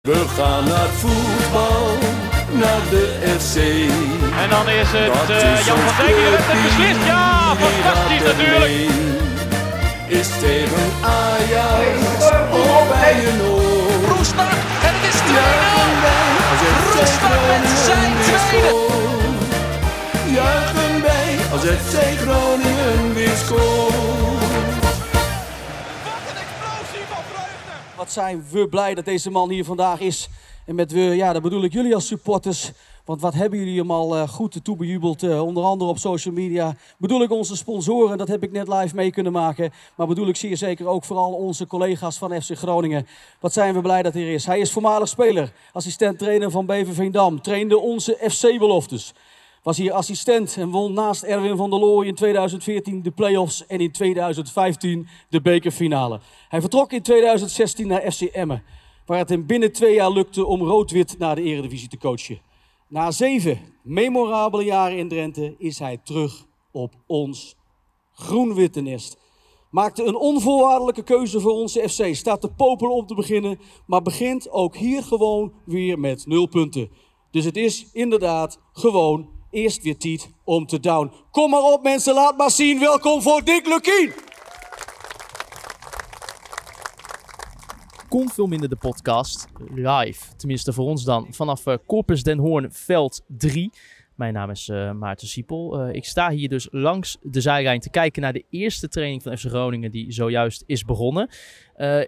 We gaan naar voetbal, naar de FC. En dan is het Dat uh, is Jan van Dijk die heeft het beslist. Ja, die fantastisch natuurlijk. Is tegen Ajax of bij een oor. Roestak en het is 2-0. Juichen wij als FC Roestak met zijn tweede. Juichen wij als FC Groningen weer scoort. Wat zijn we blij dat deze man hier vandaag is. En met we, ja, dat bedoel ik jullie als supporters. Want wat hebben jullie hem al eh, goed toebejubeld, eh, onder andere op social media. Bedoel ik onze sponsoren, dat heb ik net live mee kunnen maken. Maar bedoel ik zeer zeker ook vooral onze collega's van FC Groningen. Wat zijn we blij dat hij er is. Hij is voormalig speler, assistent trainer van BV Veendam. Trainde onze FC-beloftes. Was hier assistent en won naast Erwin van der Looy in 2014 de play-offs en in 2015 de bekerfinale. Hij vertrok in 2016 naar FC Emmen, waar het hem binnen twee jaar lukte om rood-wit naar de eredivisie te coachen. Na zeven memorabele jaren in Drenthe is hij terug op ons groen-witte nest. Maakte een onvoorwaardelijke keuze voor onze FC. Staat te popelen om te beginnen, maar begint ook hier gewoon weer met nul punten. Dus het is inderdaad gewoon eerst weer tijd om te down. Kom maar op mensen, laat maar zien. Welkom voor Dick Lukien. Kom veel minder de podcast live. Tenminste voor ons dan. Vanaf eh, Corpus Den Hoorn, veld 3. Mijn naam is eh, Maarten Siepel. Eh, ik sta hier dus langs de zijlijn te kijken naar de eerste training van FC Groningen die zojuist is begonnen.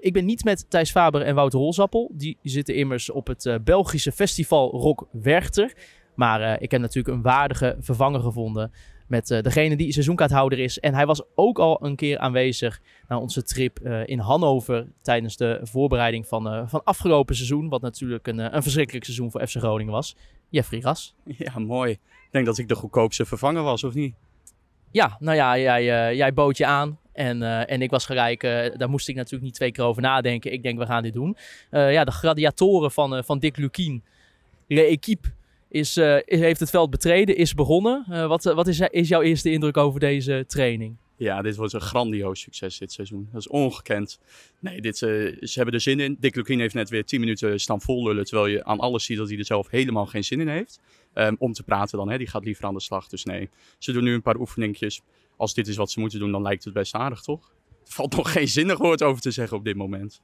Ik ben niet met Thijs Faber en Wouter Holzappel. Die zitten immers op het Belgische festival Rock Werchter. Maar eh, ik heb natuurlijk een waardige vervanger gevonden met eh, degene die seizoenkaarthouder is. En hij was ook al een keer aanwezig naar onze trip eh, in Hannover tijdens de voorbereiding van, van afgelopen seizoen. Wat natuurlijk een, een verschrikkelijk seizoen voor FC Groningen was. Jeffrey Ras. Ja, mooi. Ik denk dat ik de goedkoopste vervanger was, of niet? Ja, nou ja, jij, jij bood je aan. En, en ik was gelijk, daar moest ik natuurlijk niet twee keer over nadenken. Ik denk, we gaan dit doen. Ja, de gladiatoren van, van Dick Lukien, Le Equipe, is, eh, heeft het veld betreden, is begonnen. Eh, wat wat is, is jouw eerste indruk over deze training? Ja, dit wordt een grandioos succes dit seizoen. Dat is ongekend. Nee, dit, eh, ze hebben er zin in. Dick Lukien heeft net weer 10 minuten staan vol lullen. Terwijl je aan alles ziet dat hij er zelf helemaal geen zin in heeft. Ehm, om te praten dan, hè. die gaat liever aan de slag. Dus nee, ze doen nu een paar oefeningjes. Als dit is wat ze moeten doen, dan lijkt het best aardig, toch? Er valt nog geen zinnig woord over te zeggen op dit moment.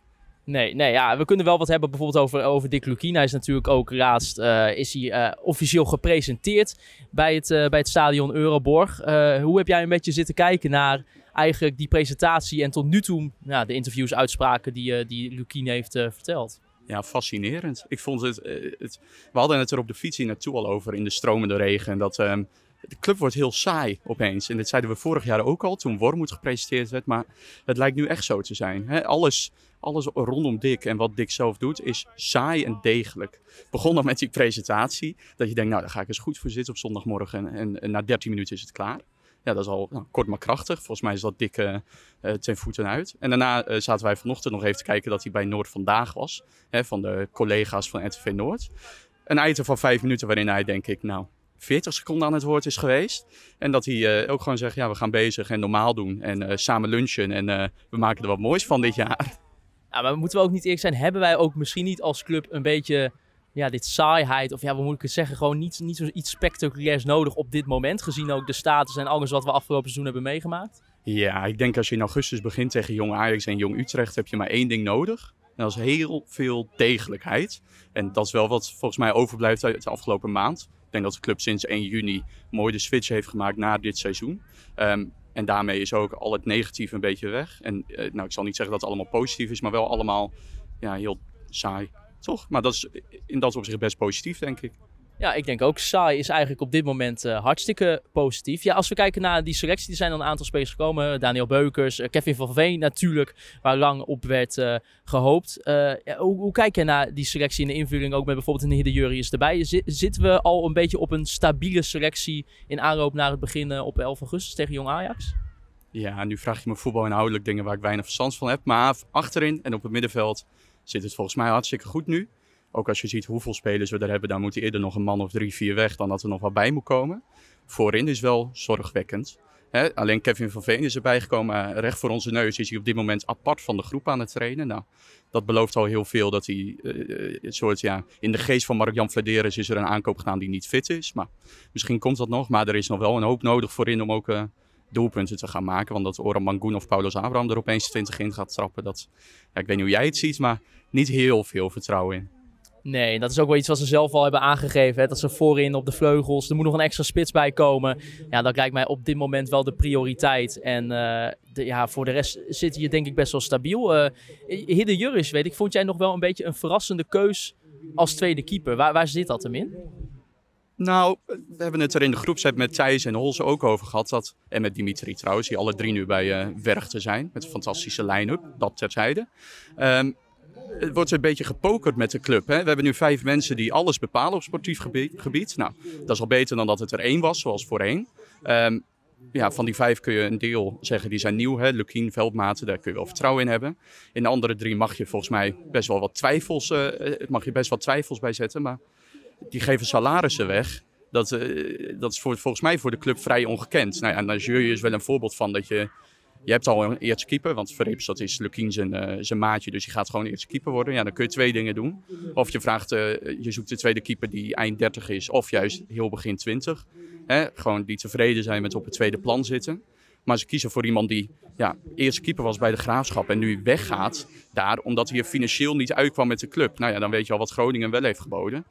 Nee, nee ja, we kunnen wel wat hebben bijvoorbeeld over, over Dick Lukien. Hij is natuurlijk ook laatst eh, is hij, eh, officieel gepresenteerd bij het, eh, bij het stadion Euroborg. Hoe heb jij een beetje zitten kijken naar eigenlijk die presentatie en tot nu toe ja, de interviews, uitspraken die, die Lukien heeft verteld? Ja, fascinerend. Ik vond het. We hadden het er op de fiets hier naartoe al over in de stromende regen. En dat ehm, de club wordt heel saai opeens. En dit zeiden we vorig jaar ook al toen Wormoed gepresenteerd werd. Maar het lijkt nu echt zo te zijn. Alles, alles rondom Dick en wat Dick zelf doet is saai en degelijk. Begon dan met die presentatie. Dat je denkt, nou daar ga ik eens goed voor zitten op zondagmorgen. En, na 13 minuten is het klaar. Ja, dat is al nou, kort maar krachtig. Volgens mij is dat dik eh, eh, ten voeten uit. En daarna eh, zaten wij vanochtend nog even te kijken dat hij bij Noord Vandaag was. Hè, van de collega's van RTV Noord. Een item van vijf minuten waarin hij denk ik, nou, 40 seconden aan het woord is geweest. En dat hij eh, ook gewoon zegt, ja, we gaan bezig en normaal doen. En eh, samen lunchen en eh, we maken er wat moois van dit jaar. Ja, maar moeten we ook niet eerlijk zijn, hebben wij ook misschien niet als club een beetje ja, dit saaiheid, of ja, hoe moet ik het zeggen, gewoon niet, niet zoiets spectaculairs nodig op dit moment, gezien ook de status en alles wat we afgelopen seizoen hebben meegemaakt? Ja, ik denk als je in augustus begint tegen Jong Ajax en Jong Utrecht, heb je maar één ding nodig. En dat is heel veel degelijkheid. En dat is wel wat volgens mij overblijft uit de afgelopen maand. Ik denk dat de club sinds 1 juni mooi de switch heeft gemaakt naar dit seizoen. Ehm, en daarmee is ook al het negatieve een beetje weg. En eh, nou, ik zal niet zeggen dat het allemaal positief is, maar wel allemaal ja, heel saai. Toch? Maar dat is in dat opzicht best positief, denk ik. Ja, ik denk ook saai is eigenlijk op dit moment eh, hartstikke positief. Ja, als we kijken naar die selectie, er zijn dan een aantal spelers gekomen. Daniel Beukers, eh, Kevin van Veen natuurlijk, waar lang op werd eh, gehoopt. Eh, hoe, kijk je naar die selectie in de invulling, ook met bijvoorbeeld een Hidde Jurrius erbij? Zi- zitten we al een beetje op een stabiele selectie in aanloop naar het begin op 11 augustus tegen Jong Ajax? Ja, nu vraag je me voetbalinhoudelijk dingen waar ik weinig verstand van heb. Maar achterin en op het middenveld zit het volgens mij hartstikke goed nu. Ook als je ziet hoeveel spelers we er hebben, dan moet er eerder nog een man of drie, vier weg dan dat er nog wat bij moet komen. Voorin is wel zorgwekkend. Alleen Kevin van Veen is erbij gekomen. Eh, recht voor onze neus is hij op dit moment apart van de groep aan het trainen. Nou, dat belooft al heel veel dat hij eh, soort, ja, in de geest van Mark-Jan is er een aankoop gedaan die niet fit is. Maar misschien komt dat nog. Maar er is nog wel een hoop nodig voorin om ook eh, doelpunten te gaan maken. Want dat Oran Mangoen of Paulus Abraham er opeens 20 in gaat trappen. Dat, ja, ik weet niet hoe jij het ziet, maar niet heel veel vertrouwen in. Nee, dat is ook wel iets wat ze zelf al hebben aangegeven. Hè? Dat ze voorin op de vleugels, er moet nog een extra spits bij komen. Ja, dat lijkt mij op dit moment wel de prioriteit. En de, ja, voor de rest zit je denk ik best wel stabiel. Uh, Hidde Juris, weet ik, vond jij nog wel een beetje een verrassende keus als tweede keeper? Waar, waar zit dat hem in? Nou, we hebben het er in de groepset met Thijs en Holze ook over gehad. Dat, en met Dimitri trouwens, die alle drie nu bij uh, Werchter zijn. Met een fantastische line-up, dat terzijde. Um, het wordt een beetje gepokerd met de club. Hè? We hebben nu vijf mensen die alles bepalen op sportief gebied. Nou, dat is al beter dan dat het er één was, zoals voorheen. Um, ja, van die vijf kun je een deel zeggen die zijn nieuw. Hè? Lukien, Veldmaten, daar kun je wel vertrouwen in hebben. In de andere drie mag je volgens mij best wel wat twijfels, uh, mag je best wat twijfels bij zetten. Maar die geven salarissen weg. Dat, uh, dat is voor, volgens mij voor de club vrij ongekend. Nou ja, en Najeu is wel een voorbeeld van dat je je hebt al een eerste keeper, want Verrips dat is Lukien zijn, uh, zijn maatje, dus je gaat gewoon eerste keeper worden. Ja, dan kun je twee dingen doen. Of je vraagt, uh, je zoekt de tweede keeper die eind 30 is, of juist heel begin 20. Hè? Gewoon die tevreden zijn met op het tweede plan zitten. Maar ze kiezen voor iemand die ja, eerste keeper was bij de Graafschap en nu weggaat daar omdat hij er financieel niet uitkwam met de club. Nou ja, dan weet je al wat Groningen wel heeft geboden.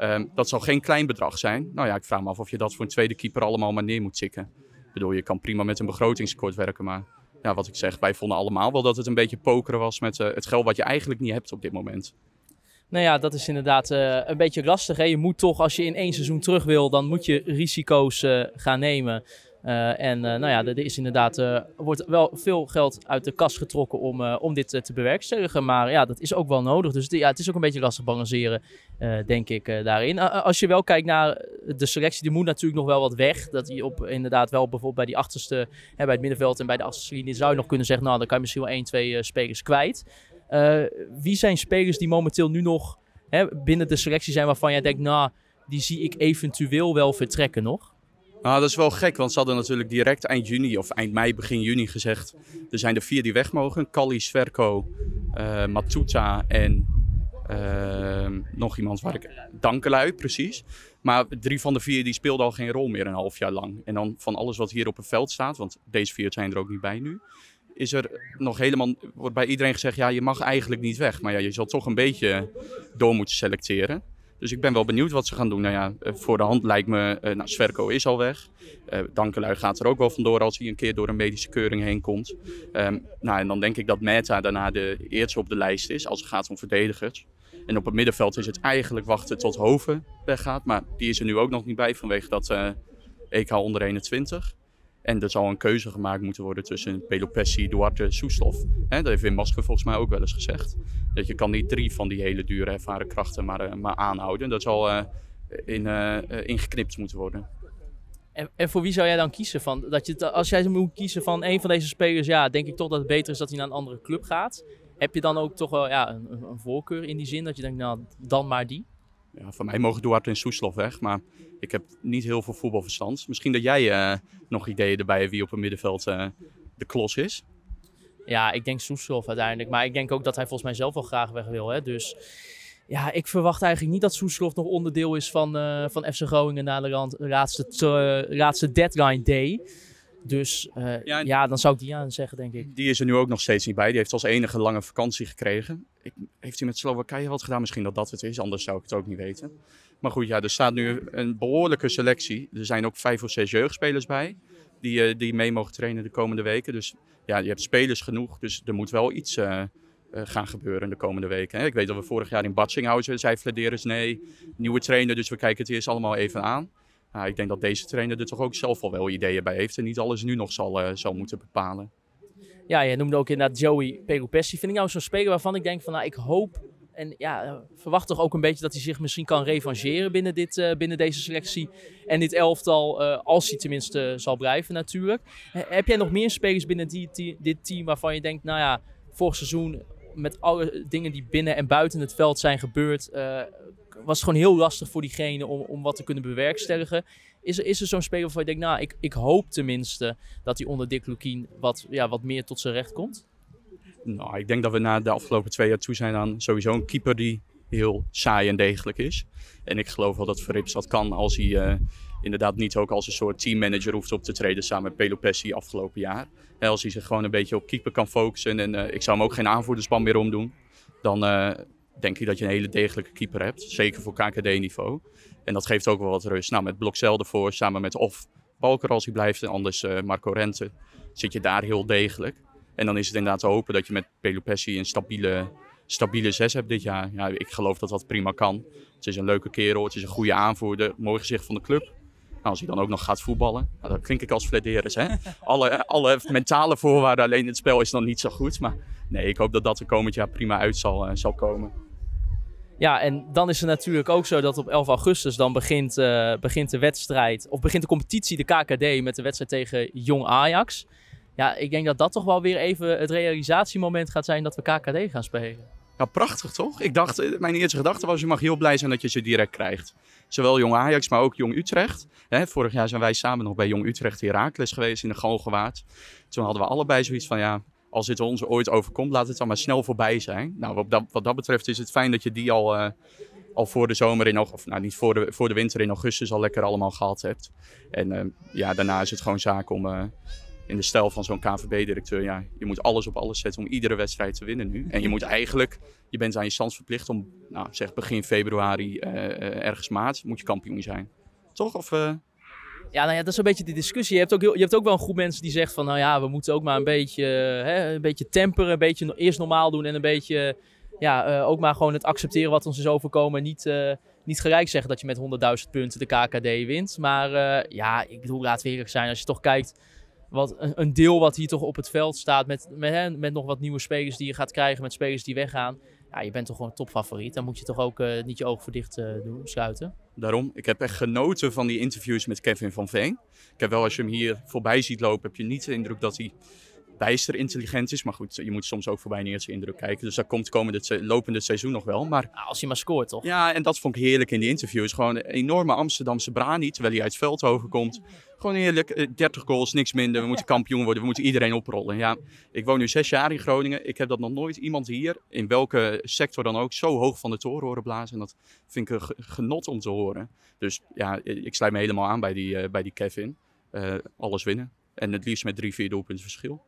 Um, dat zal geen klein bedrag zijn. Nou ja, ik vraag me af of je dat voor een tweede keeper allemaal maar neer moet tikken. Bedoel, je kan prima met een begrotingskort werken, maar ja, wat ik zeg, wij vonden allemaal wel dat het een beetje pokeren was met uh, het geld wat je eigenlijk niet hebt op dit moment. Nou ja, dat is inderdaad uh, een beetje lastig. Hè? Je moet toch, als je in één seizoen terug wil, dan moet je risico's uh, gaan nemen. Uh, en uh, nou ja, er is inderdaad, uh, wordt wel veel geld uit de kas getrokken om, om dit te bewerkstelligen. Maar ja, dat is ook wel nodig. Dus ja, het is ook een beetje lastig balanceren, denk ik, daarin. als je wel kijkt naar de selectie, die moet natuurlijk nog wel wat weg. Dat je op, inderdaad wel bijvoorbeeld bij die achterste, hè, bij het middenveld en bij de achterste linie zou je nog kunnen zeggen, nou dan kan je misschien wel één, twee spelers kwijt. wie zijn spelers die momenteel nu nog hè, binnen de selectie zijn waarvan jij denkt, nou, die zie ik eventueel wel vertrekken nog? Nou, dat is wel gek, want ze hadden natuurlijk direct eind juni of eind mei, begin juni gezegd. Er zijn er vier die weg mogen. Kali, Sverko, uh, Matuta en uh, nog iemand waar ik... Dankelui, precies. Maar drie van de vier die speelden al geen rol meer een half jaar lang. En dan van alles wat hier op het veld staat, want deze vier zijn er ook niet bij nu... Is er nog helemaal, wordt bij iedereen gezegd, ja, je mag eigenlijk niet weg. Maar ja, je zal toch een beetje door moeten selecteren. Dus ik ben wel benieuwd wat ze gaan doen. Nou ja, eh, voor de hand lijkt me, uh, nou, Sverko is al weg. Uh, Dankelui gaat er ook wel vandoor als hij een keer door een medische keuring heen komt. Um, nou, en dan denk ik dat Meta daarna de eerste op de lijst is als het gaat om verdedigers. En op het middenveld is het eigenlijk wachten tot Hoven weggaat. Maar die is er nu ook nog niet bij vanwege dat uh, EK onder 21. En er zal een keuze gemaakt moeten worden tussen Pelopessi, Duarte, Soeslof. dat heeft Wim Masker volgens mij ook wel eens gezegd. Dat je kan niet drie van die hele dure ervaren krachten maar, uh, maar aanhouden. Dat zal uh, in, uh, ingeknipt moeten worden. En, en, voor wie zou jij dan kiezen? Van, dat je, als jij moet kiezen van een van deze spelers, ja, denk ik toch dat het beter is dat hij naar een andere club gaat. Heb je dan ook toch wel ja, een, een voorkeur in die zin dat je denkt, nou, dan maar die? Ja, van mij mogen Duarte en Soeslof weg, maar ik heb niet heel veel voetbalverstand. Misschien dat jij uh, nog ideeën erbij hebt wie op het middenveld uh, de klos is? Ja, ik denk Soeslof uiteindelijk. Maar ik denk ook dat hij volgens mij zelf wel graag weg wil. Hè? Dus ja, ik verwacht eigenlijk niet dat Soeslof nog onderdeel is van, uh, van FC Groningen na de laatste, laatste deadline day. Dus uh, ja, ja, dan zou ik die aan zeggen, denk ik. Die is er nu ook nog steeds niet bij. Die heeft als enige lange vakantie gekregen. Ik, heeft hij met Slowakije wat gedaan? Misschien dat dat het is, anders zou ik het ook niet weten. Maar goed, ja, er staat nu een behoorlijke selectie. Er zijn ook vijf of zes jeugdspelers bij die, uh, die mee mogen trainen de komende weken. Dus ja, je hebt spelers genoeg, dus er moet wel iets uh, gaan gebeuren de komende weken. Hè. Ik weet dat we vorig jaar in Batsinghausen zei Flederis nee, nieuwe trainer, dus we kijken het eerst allemaal even aan. Nou, ik denk dat deze trainer er toch ook zelf al wel ideeën bij heeft en niet alles nu nog zal, uh, moeten bepalen. Ja, je noemde ook inderdaad Joey Pelupessi. Vind ik nou zo'n speler waarvan ik denk van nou, ik hoop en ja, verwacht toch ook een beetje dat hij zich misschien kan revancheren binnen, dit, uh, binnen deze selectie. En dit elftal, uh, als hij tenminste zal blijven natuurlijk. heb jij nog meer spelers binnen die, dit team waarvan je denkt, nou ja, vorig seizoen met alle dingen die binnen en buiten het veld zijn gebeurd, was gewoon heel lastig voor diegene om, om wat te kunnen bewerkstelligen. Is er, is er zo'n speler waarvan je denkt, nou, ik, ik hoop tenminste dat hij onder Dick Lukien wat, ja, wat meer tot zijn recht komt? Nou, ik denk dat we na de afgelopen twee jaar toe zijn aan sowieso een keeper die heel saai en degelijk is. En ik geloof wel dat Verrips dat kan als hij eh, inderdaad niet ook als een soort teammanager hoeft op te treden samen met Pelopessi afgelopen jaar. En als hij zich gewoon een beetje op keeper kan focussen en eh, ik zou hem ook geen aanvoerdersband meer omdoen, dan eh, denk ik dat je een hele degelijke keeper hebt. Zeker voor KKD-niveau. En dat geeft ook wel wat rust. Nou, met Blokcel ervoor, samen met of Balker als hij blijft en anders Marco Rente, zit je daar heel degelijk. En dan is het inderdaad te hopen dat je met Pelopessi een stabiele, stabiele zes hebt dit jaar. Ja, ik geloof dat dat prima kan. Het is een leuke kerel, het is een goede aanvoerder, mooi gezicht van de club. Nou, als hij dan ook nog gaat voetballen, nou, dan klink ik als Flederis. Hè? Alle, alle mentale voorwaarden, alleen het spel is dan niet zo goed. Maar nee, ik hoop dat dat er komend jaar prima uit zal, uh, zal komen. Ja, en dan is het natuurlijk ook zo dat op 11 augustus dan begint, uh, begint de wedstrijd, of begint de competitie, de KKD, met de wedstrijd tegen Jong Ajax. Ja, ik denk dat dat toch wel weer even het realisatiemoment gaat zijn dat we KKD gaan spelen. Ja, prachtig toch? Ik dacht, eh, mijn eerste gedachte was, je mag heel blij zijn dat je ze direct krijgt. Zowel Jong Ajax, maar ook Jong Utrecht. vorig jaar zijn wij samen nog bij Jong Utrecht Herakles geweest in de Galgenwaard. Toen hadden we allebei zoiets van, ja, als het ons ooit overkomt, laat het dan maar snel voorbij zijn. Nou, wat dat, wat dat betreft is het fijn dat je die al, uh, al voor de zomer in, nou voor de, winter in augustus al lekker allemaal gehad hebt. En uh, ja, daarna is het gewoon zaak om, uh, in de stijl van zo'n KVB-directeur, ja, je moet alles op alles zetten om iedere wedstrijd te winnen nu. En je moet eigenlijk, je bent aan je stand verplicht om, nou, zeg begin februari, ergens maart, moet je kampioen zijn. Toch? Of. Ja, nou ja, dat is een beetje de discussie. Je hebt, ook heel, je hebt ook wel een groep mensen die zegt van, nou ja, we moeten ook maar een beetje, hè, een beetje temperen, een beetje eerst normaal doen en een beetje, ja, ook maar gewoon het accepteren wat ons is overkomen. Niet, niet gelijk zeggen dat je met 100.000 punten de KKD wint. Maar ja, ik bedoel, laten we eerlijk zijn, als je toch kijkt wat, een, een, deel wat hier toch op het veld staat. Met, met, met nog wat nieuwe spelers die je gaat krijgen. Met spelers die weggaan. Ja, je bent toch gewoon topfavoriet. Dan moet je toch ook uh, niet je ogen voor dicht uh, doen, sluiten. Daarom, ik heb echt genoten van die interviews met Kevin van Veen. Ik heb wel, als je hem hier voorbij ziet lopen, heb je niet de indruk dat hij bijster intelligent is. Maar goed, je moet soms ook voorbij zijn indruk kijken. Dus dat komt komende lopende seizoen nog wel. Maar, als hij maar scoort, toch? Ja, en dat vond ik heerlijk in die interviews. Gewoon een enorme Amsterdamse brani, terwijl hij uit Veldhoven komt. Gewoon heerlijk, 30 eh, goals, niks minder. We moeten kampioen worden, we moeten iedereen oprollen. Ja, ik woon nu zes jaar in Groningen. Ik heb dat nog nooit iemand hier, in welke sector dan ook, zo hoog van de toren horen blazen. En dat vind ik een genot om te horen. Dus ja, ik sluit me helemaal aan bij die, uh, bij die Kevin. Uh, alles winnen. En het liefst met drie, vier doelpunten verschil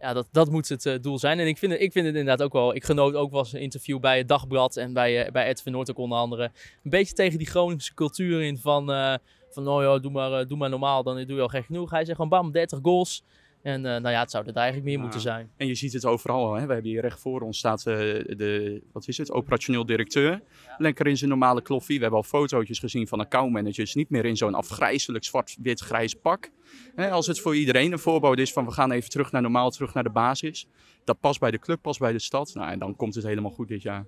ja, dat, dat moet het uh, doel zijn. En ik vind, het, ik vind het inderdaad ook wel. Ik genoot ook wel eens een interview bij het Dagblad en bij, uh, bij Ed van Noord onder andere. Een beetje tegen die Groningse cultuur in van, uh, van oh ja, doe maar, doe maar normaal, dan doe je al gek genoeg. Hij zegt gewoon bam, 30 goals. En uh, nou ja, het zou er eigenlijk meer moeten zijn. En je ziet het overal. Hè? We hebben hier recht voor ons staat uh, de, wat is het, operationeel directeur. Lekker in zijn normale kloffie. We hebben al fotootjes gezien van accountmanagers. Niet meer in zo'n afgrijzelijk zwart-wit-grijs pak. Hè? Als het voor iedereen een voorbode is van we gaan even terug naar normaal, terug naar de basis. Dat past bij de club, past bij de stad. Nou, en dan komt het helemaal goed dit jaar.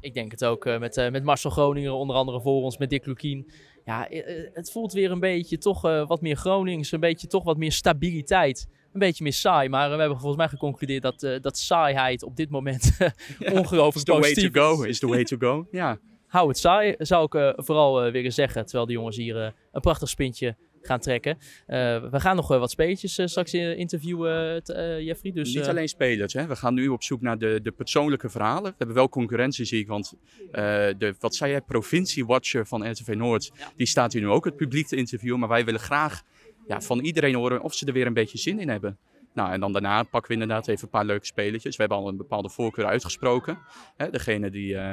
Ik denk het ook uh, met, met Marcel Groninger onder andere voor ons, met Dick Lukien. Ja, het voelt weer een beetje toch wat meer Gronings, een beetje toch wat meer stabiliteit een beetje meer saai. Maar we hebben volgens mij geconcludeerd dat, uh, dat saaiheid op dit moment ongelooflijk is. the way to go, is the way to go. Ja. Hou het saai, zou ik uh, vooral uh, willen zeggen. Terwijl de jongens hier een prachtig spintje gaan trekken. we gaan nog wat spelletjes straks interviewen, Jeffrey. Dus, Niet alleen spelers, hè. we gaan nu op zoek naar de, de persoonlijke verhalen. We hebben wel concurrentie, zie ik. Want de, wat zei jij, provinciewatcher van RTV Noord, ja. die staat hier nu ook het publiek te interviewen. Maar wij willen graag ja, van iedereen horen of ze er weer een beetje zin in hebben. Nou, en dan daarna pakken we inderdaad even een paar leuke spelletjes. We hebben al een bepaalde voorkeur uitgesproken. Hè, degene die uh,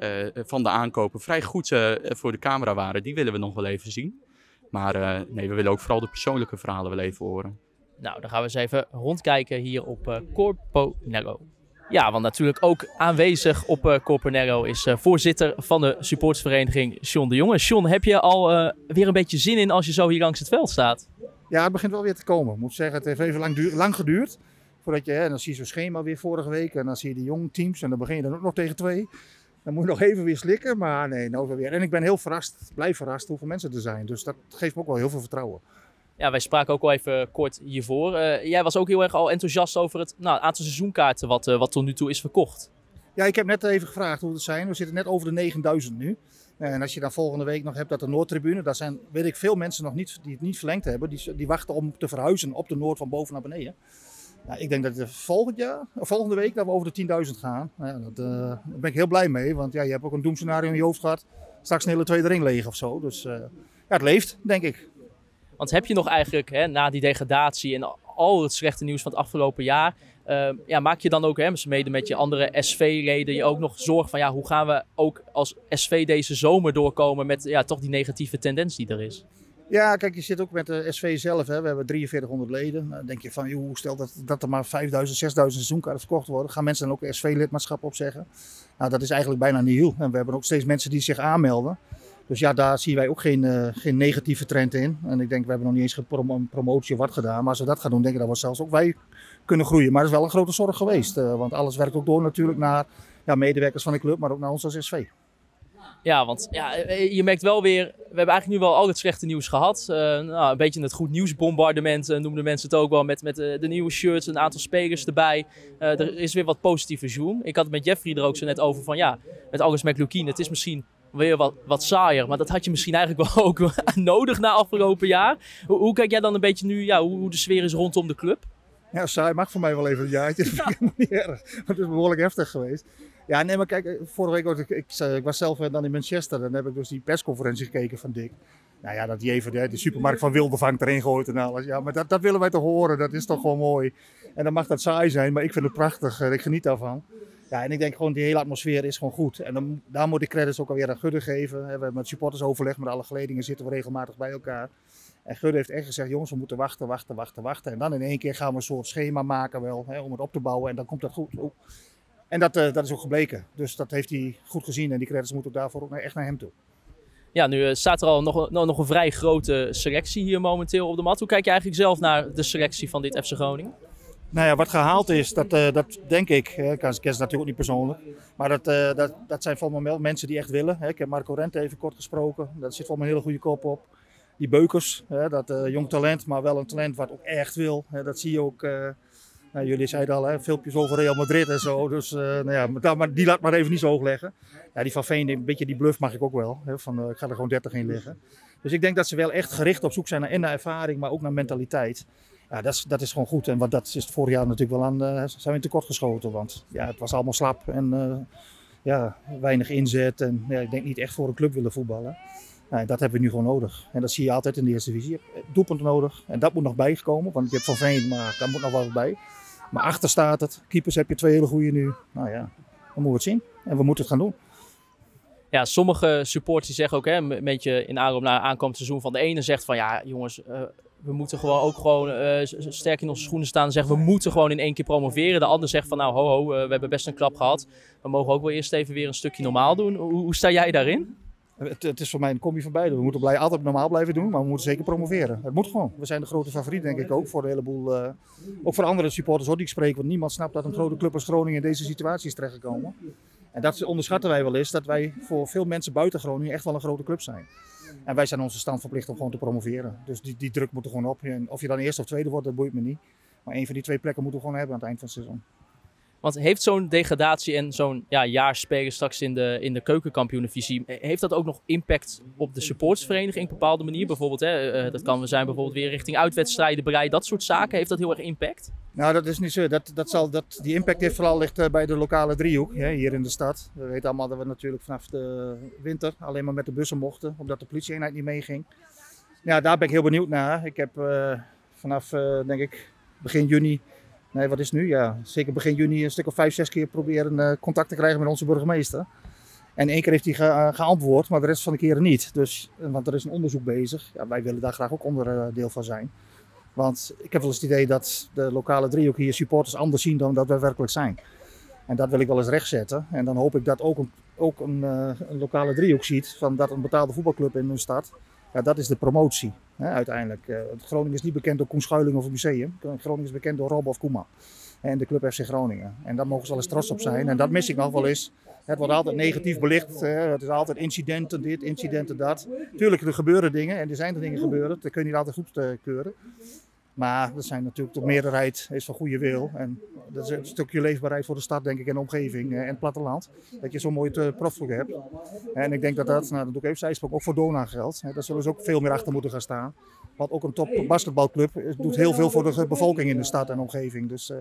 uh, van de aankopen vrij goed uh, voor de camera waren, die willen we nog wel even zien. Maar nee, we willen ook vooral de persoonlijke verhalen wel even horen. Nou, dan gaan we eens even rondkijken hier op Corpo Nello. Ja, want natuurlijk ook aanwezig op uh, Corponero is uh, voorzitter van de supportsvereniging Sean de Jonge. Sean, heb je al uh, weer een beetje zin in als je zo hier langs het veld staat? Ja, het begint wel weer te komen. Ik moet zeggen, het heeft even lang, lang geduurd. Voordat je, hè, dan zie je zo'n schema weer vorige week en dan zie je die jonge teams en dan begin je dan ook nog tegen twee. Dan moet je nog even weer slikken, maar nee, nou weer. En ik ben heel verrast, blij verrast hoeveel mensen er zijn. Dus dat geeft me ook wel heel veel vertrouwen. Ja, wij spraken ook al even kort hiervoor. Uh, jij was ook heel erg al enthousiast over het nou, aantal seizoenkaarten wat, uh, wat tot nu toe is verkocht. Ja, ik heb net even gevraagd hoe het zijn. We zitten net over de 9000 nu. En als je dan volgende week nog hebt dat de Noordtribune, daar zijn, weet ik, veel mensen nog niet, die het niet verlengd hebben. Die, die wachten om te verhuizen op de Noord van boven naar beneden. Nou, ik denk dat het volgend jaar, volgende week dat we over de 10.000 gaan. Ja, dat, eh, daar ben ik heel blij mee, want ja, je hebt ook een doemscenario in je hoofd gehad. Straks een hele tweede ring leeg of zo. Dus eh, ja, het leeft, denk ik. Want heb je nog eigenlijk hè, na die degradatie en al het slechte nieuws van het afgelopen jaar, uh, ja, maak je dan ook hè, mede met je andere SV-leden je ook nog zorgen van ja, hoe gaan we ook als SV deze zomer doorkomen met ja, toch die negatieve tendens die er is? Ja, kijk, je zit ook met de SV zelf. Hè. We hebben 4300 leden. Dan denk je van, joh, stel dat, dat er maar 5000, 6000 seizoenkaarten verkocht worden. Gaan mensen dan ook SV-lidmaatschap opzeggen? Nou, dat is eigenlijk bijna nieuw. En we hebben ook steeds mensen die zich aanmelden. Dus ja, daar zien wij ook geen, uh, geen negatieve trend in. En ik denk, we hebben nog niet eens een promotie of wat gedaan. Maar als we dat gaan doen, denk ik dat we zelfs ook wij kunnen groeien. Maar dat is wel een grote zorg geweest. Uh, want alles werkt ook door natuurlijk naar ja, medewerkers van de club, maar ook naar ons als SV. Ja, want ja, eh, je merkt wel weer, we hebben eigenlijk nu wel al het slechte nieuws gehad. Nou, een beetje het goed nieuwsbombardement uh, noemden mensen het ook wel. Met, met de nieuwe shirts, een aantal spelers erbij. er is weer wat positieve zoom. Ik had het met Jeffrey er ook zo net over van ja, met August McLukin. Het is misschien weer wat, wat saaier. Maar dat had je misschien eigenlijk wel ook nodig na afgelopen jaar. Hoe, hoe, kijk jij dan een beetje nu, ja, hoe, de sfeer is rondom de club? Ja, saai mag voor mij wel even een jaartje. Dat vind ik helemaal niet erg. Want het is behoorlijk heftig geweest. Ja, nee, maar kijk, vorige week was ik, ik, ik was zelf dan in Manchester. En dan heb ik dus die persconferentie gekeken van Dick. Nou ja, dat hij even de, de supermarkt van Wildevang erin gooit en alles. Ja, maar dat, dat willen wij toch horen. Dat is toch gewoon mooi. En dan mag dat saai zijn, maar ik vind het prachtig. Ik geniet daarvan. Ja, en ik denk gewoon die hele atmosfeer is gewoon goed. En dan, daar moet ik credits ook alweer aan Gudde geven. We hebben met supporters overleg, met alle geledingen zitten we regelmatig bij elkaar. En Gudde heeft echt gezegd, jongens, we moeten wachten, wachten, wachten, wachten. En dan in één keer gaan we een soort schema maken wel, hè, om het op te bouwen. En dan komt dat goed. En dat, uh, dat is ook gebleken. Dus dat heeft hij goed gezien. En die credits moeten ook daarvoor ook echt naar hem toe. Ja, nu uh, staat er al nog, nog een vrij grote selectie hier momenteel op de mat. Hoe kijk je eigenlijk zelf naar de selectie van dit FC Groningen? Nou ja, wat gehaald is, dat, uh, dat denk ik. Ik ken ze natuurlijk niet persoonlijk. Maar dat, uh, dat, dat zijn volgens mij mensen die echt willen. Ik heb Marco Rente even kort gesproken. Daar zit volgens een hele goede kop op. Die Beukers, dat uh, jong talent, maar wel een talent wat ook echt wil. Dat zie je ook. Nou, jullie zeiden al, hè, filmpjes over Real Madrid en zo. Dus nou ja, maar die laat maar even niet zo hoog leggen. Ja, die van Veen, een beetje die bluff mag ik ook wel. Hè, van, ik ga er gewoon 30 in leggen. Dus ik denk dat ze wel echt gericht op zoek zijn naar, en naar ervaring, maar ook naar mentaliteit. Ja, dat is, dat is gewoon goed. En wat dat is vorig jaar natuurlijk wel aan, uh, zijn we tekort geschoten. Want ja, het was allemaal slap en uh, ja, weinig inzet. En ja, ik denk niet echt voor een club willen voetballen. Dat hebben we nu gewoon nodig. En dat zie je altijd in de eerste divisie. Je hebt doelpunten nodig. En dat moet nog bijkomen. Want je hebt Van Veen, maar daar moet nog wel bij. Maar achter staat het. Keepers heb je twee hele goede nu. Nou ja, dan moeten we het zien. En we moeten het gaan doen. Ja, sommige supporters zeggen ook, hè, een beetje in aanloop naar aankomend seizoen, van de ene zegt van ja, jongens, uh, we moeten gewoon ook gewoon uh, sterk in onze schoenen staan en zeggen we moeten gewoon in één keer promoveren. De ander zegt van nou ho ho, uh, we hebben best een klap gehad. We mogen ook wel eerst even weer een stukje normaal doen. Hoe, hoe sta jij daarin? Het, het, is voor mij een combi van beide. We moeten blij, altijd normaal blijven doen, maar we moeten zeker promoveren. Het moet gewoon. We zijn de grote favoriet denk ik ook voor een heleboel, uh, ook voor andere supporters hoor, die ik spreek. Want niemand snapt dat een grote club als Groningen in deze situatie is terechtgekomen. En dat onderschatten wij wel eens, dat wij voor veel mensen buiten Groningen echt wel een grote club zijn. En wij zijn onze stand verplicht om gewoon te promoveren. Dus die, die druk moet er gewoon op. En of je dan eerste of tweede wordt, dat boeit me niet. Maar een van die twee plekken moeten we gewoon hebben aan het eind van het seizoen. Want heeft zo'n degradatie en zo'n ja, jaar spelen straks in de, in de keukenkampioenenvisie, heeft dat ook nog impact op de supportsvereniging op een bepaalde manier? Bijvoorbeeld, hè, uh, dat kan zijn bijvoorbeeld weer richting uitwedstrijden bereiden, dat soort zaken. Heeft dat heel erg impact? Nou, dat is niet zo. Dat, dat zal, dat, die impact heeft vooral ligt uh, bij de lokale driehoek hè, hier in de stad. We weten allemaal dat we natuurlijk vanaf de winter alleen maar met de bussen mochten, omdat de politieeenheid niet meeging. Ja, daar ben ik heel benieuwd naar. Ik heb vanaf, denk ik, begin juni Nee, wat is nu? Ja, zeker begin juni een stuk of vijf, zes keer proberen uh, contact te krijgen met onze burgemeester. En één keer heeft hij ge uh, geantwoord, maar de rest van de keren niet. Dus, want er is een onderzoek bezig. Ja, wij willen daar graag ook onderdeel van zijn. Want ik heb wel eens het idee dat de lokale driehoek hier supporters anders zien dan dat wij werkelijk zijn. En dat wil ik wel eens rechtzetten. En dan hoop ik dat ook een, ook een, een lokale driehoek ziet van dat een betaalde voetbalclub in hun stad ja, dat is de promotie uiteindelijk. Uh, Groningen is niet bekend door Koen of een museum. Groningen is bekend door Rob of Koeman. En de club FC Groningen. En daar mogen ze wel eens trots op zijn. En dat mis ik nog wel eens. Het wordt altijd negatief belicht. Het is altijd incidenten dit, incidenten dat. Tuurlijk, er gebeuren dingen. En er zijn er dingen gebeuren. Dat kun je niet altijd goed uh, keuren. Maar er zijn natuurlijk de meerderheid is van goede wil. En dat is een stukje leefbaarheid voor de stad, denk ik, en de omgeving eh, en het platteland. Dat je zo'n mooi uh, profvloer hebt. En ik denk dat dat, nou, dat doe ik even ook voor Dona geldt. Daar zullen ze ook veel meer achter moeten gaan staan. Want ook een top basketbalclub doet heel veel voor de bevolking in de stad en omgeving. Dus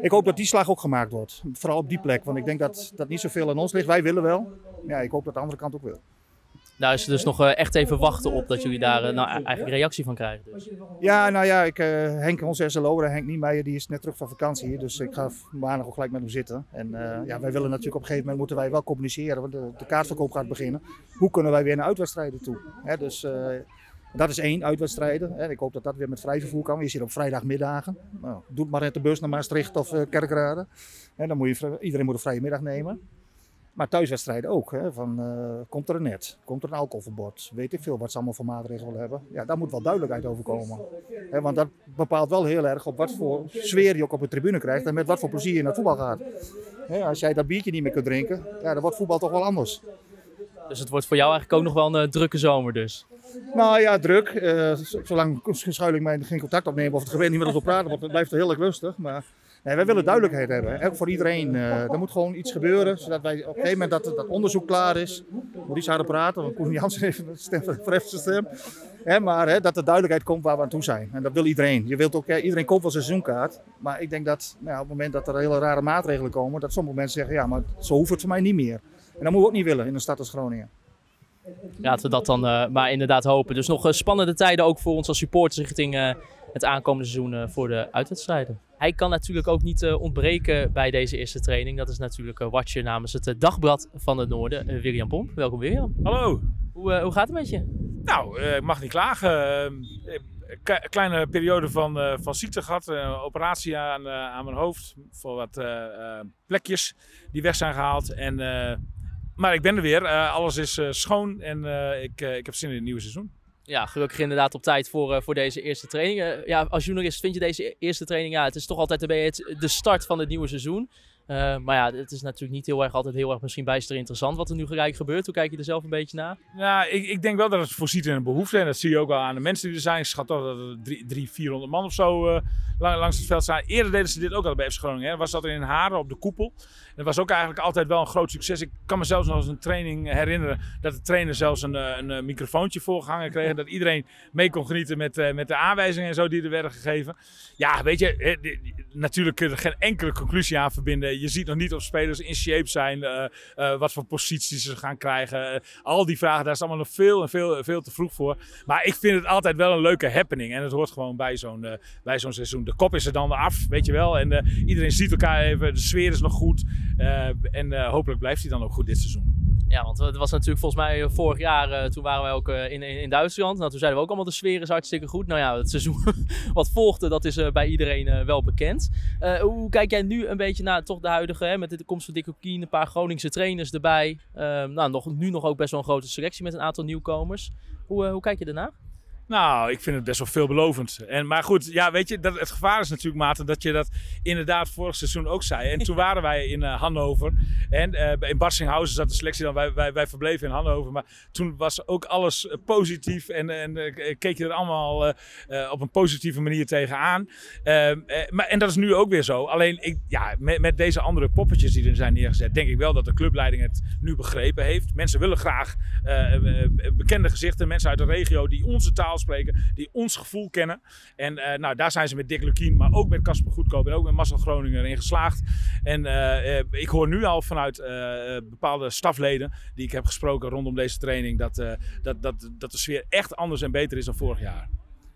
ik hoop dat die slag ook gemaakt wordt. Vooral op die plek, want ik denk dat dat niet zoveel aan ons ligt. Wij willen wel. Ja, ik hoop dat de andere kant ook wil. Daar is dus nog uh, echt even wachten op dat jullie daar uh, nou, eigenlijk reactie van krijgen. Dus. Ja, nou ja, ik, uh, Henk, onze SLO, Henk Niemeyer, die is net terug van vakantie. Dus ik ga maandag ook gelijk met hem zitten. En ja, wij willen natuurlijk op een gegeven moment moeten wij wel communiceren, want de, kaartverkoop gaat beginnen. Hoe kunnen wij weer naar uitwedstrijden toe? Hè, dus dat is één, uitwedstrijden. En ik hoop dat dat weer met vrij vervoer kan. Je ziet op vrijdagmiddagen. Nou, doe maar net de bus naar Maastricht of Kerkrade. En dan moet je, iedereen moet een vrije middag nemen. Maar thuiswedstrijden ook. Hè, van, uh, komt er een net? Komt er een alcoholverbod? Weet ik veel wat ze allemaal voor maatregelen hebben. Ja, daar moet wel duidelijkheid over komen. Hè, want dat bepaalt wel heel erg op wat voor sfeer je ook op de tribune krijgt. En met wat voor plezier je naar voetbal gaat. Hè, als jij dat biertje niet meer kunt drinken, ja, dan wordt voetbal toch wel anders. Dus het wordt voor jou eigenlijk ook nog wel een uh, drukke zomer dus? Nou ja, druk. Uh, zolang schuil ik mij geen contact opnemen of het geweer niet met ons praten, want het blijft heel erg rustig. Maar Nee, wij willen duidelijkheid hebben. Ook voor iedereen. Uh, er moet gewoon iets gebeuren. Zodat wij op een gegeven moment dat dat onderzoek klaar is. Moet iets harder praten, want Koen Jansen heeft een stem, zijn stem. Maar dat er duidelijkheid komt waar we aan toe zijn. En dat wil iedereen. Je wilt ook, iedereen koopt wel seizoenkaart. Maar ik denk dat nou, op het moment dat er hele rare maatregelen komen, dat sommige mensen zeggen, ja, maar zo hoeft het voor mij niet meer. En dat moeten we ook niet willen in een stad als Groningen. Laten we dat dan uh, maar inderdaad hopen. Dus nog uh, spannende tijden ook voor ons als supporters richting het aankomende seizoen voor de uitwedstrijden. Hij kan natuurlijk ook niet ontbreken bij deze eerste training. Dat is natuurlijk watcher namens het Dagblad van het Noorden, William Pomp. Welkom William. Hallo. Hoe, hoe gaat het met je? Nou, ik mag niet klagen. kleine periode van, van ziekte gehad. operatie aan, aan mijn hoofd voor wat plekjes die weg zijn gehaald. En maar ik ben er weer. Alles is schoon en ik, ik heb zin in het nieuwe seizoen. Ja, gelukkig inderdaad op tijd voor, voor deze eerste training. ja, als journalist vind je deze eerste training, ja, het is toch altijd een beetje de start van het nieuwe seizoen. Uh, maar ja, het is natuurlijk niet heel erg altijd heel erg misschien bijster interessant wat er nu gelijk gebeurt. Hoe kijk je er zelf een beetje naar? Ja, ik, ik denk wel dat het voorziet in een behoefte. En dat zie je ook wel aan de mensen die er zijn. Ik schat toch dat er drie, drie 400 man of zo uh, langs het veld staan. Eerder deden ze dit ook al bij FC Groningen. Hè. Was dat in Haren op de koepel. Dat was ook eigenlijk altijd wel een groot succes. Ik kan me zelfs nog eens een training herinneren dat de trainer zelfs een, eh, een, een microfoontje voorgehangen kreeg. Dat iedereen mee kon genieten met, uh, met de aanwijzingen en zo die er werden gegeven. Ja, weet je, natuurlijk kun je er geen enkele conclusie aan verbinden. Je ziet nog niet of spelers in shape zijn, uh, uh, wat voor posities ze gaan krijgen. Al die vragen, daar is allemaal nog veel en veel, veel te vroeg voor. Maar ik vind het altijd wel een leuke happening. En het hoort gewoon bij zo'n bij zo'n seizoen. De kop is er dan af, weet je wel. En iedereen ziet elkaar even, de sfeer is nog goed. En hopelijk blijft hij dan ook goed dit seizoen. Ja, want het was natuurlijk volgens mij vorig jaar, toen waren wij ook in, in, Duitsland. Nou, toen zeiden we ook allemaal de sfeer is hartstikke goed. Nou ja, het seizoen wat volgde, dat is bij iedereen wel bekend. hoe kijk jij nu een beetje naar toch de huidige, hè, met de komst van Dick Kien, een paar Groningse trainers erbij. Um, nou, nog, nu nog ook best wel een grote selectie met een aantal nieuwkomers. Hoe, hoe kijk je ernaar? Nou, ik vind het best wel veelbelovend. En, maar goed, ja, weet je, dat, het gevaar is natuurlijk, Maarten, dat je dat inderdaad vorig seizoen ook zei. En toen waren wij in uh, Hannover. En uh, in Barsinghausen zat de selectie dan. Wij, wij, wij verbleven in Hannover. Maar toen was ook alles uh, positief. En, en keek je er allemaal op een positieve manier tegenaan. Ehm, maar, en dat is nu ook weer zo. Alleen, ik, ja, met, met deze andere poppetjes die er zijn neergezet, denk ik wel dat de clubleiding het nu begrepen heeft. Mensen willen graag bekende gezichten, mensen uit de regio die onze taal spreken, die ons gevoel kennen. En uh, nou, daar zijn ze met Dick Lukien, maar ook met Casper Goedkoop en ook met Marcel Groningen erin geslaagd. En uh, ik hoor nu al vanuit bepaalde stafleden die ik heb gesproken rondom deze training, dat, dat, dat, dat de sfeer echt anders en beter is dan vorig jaar.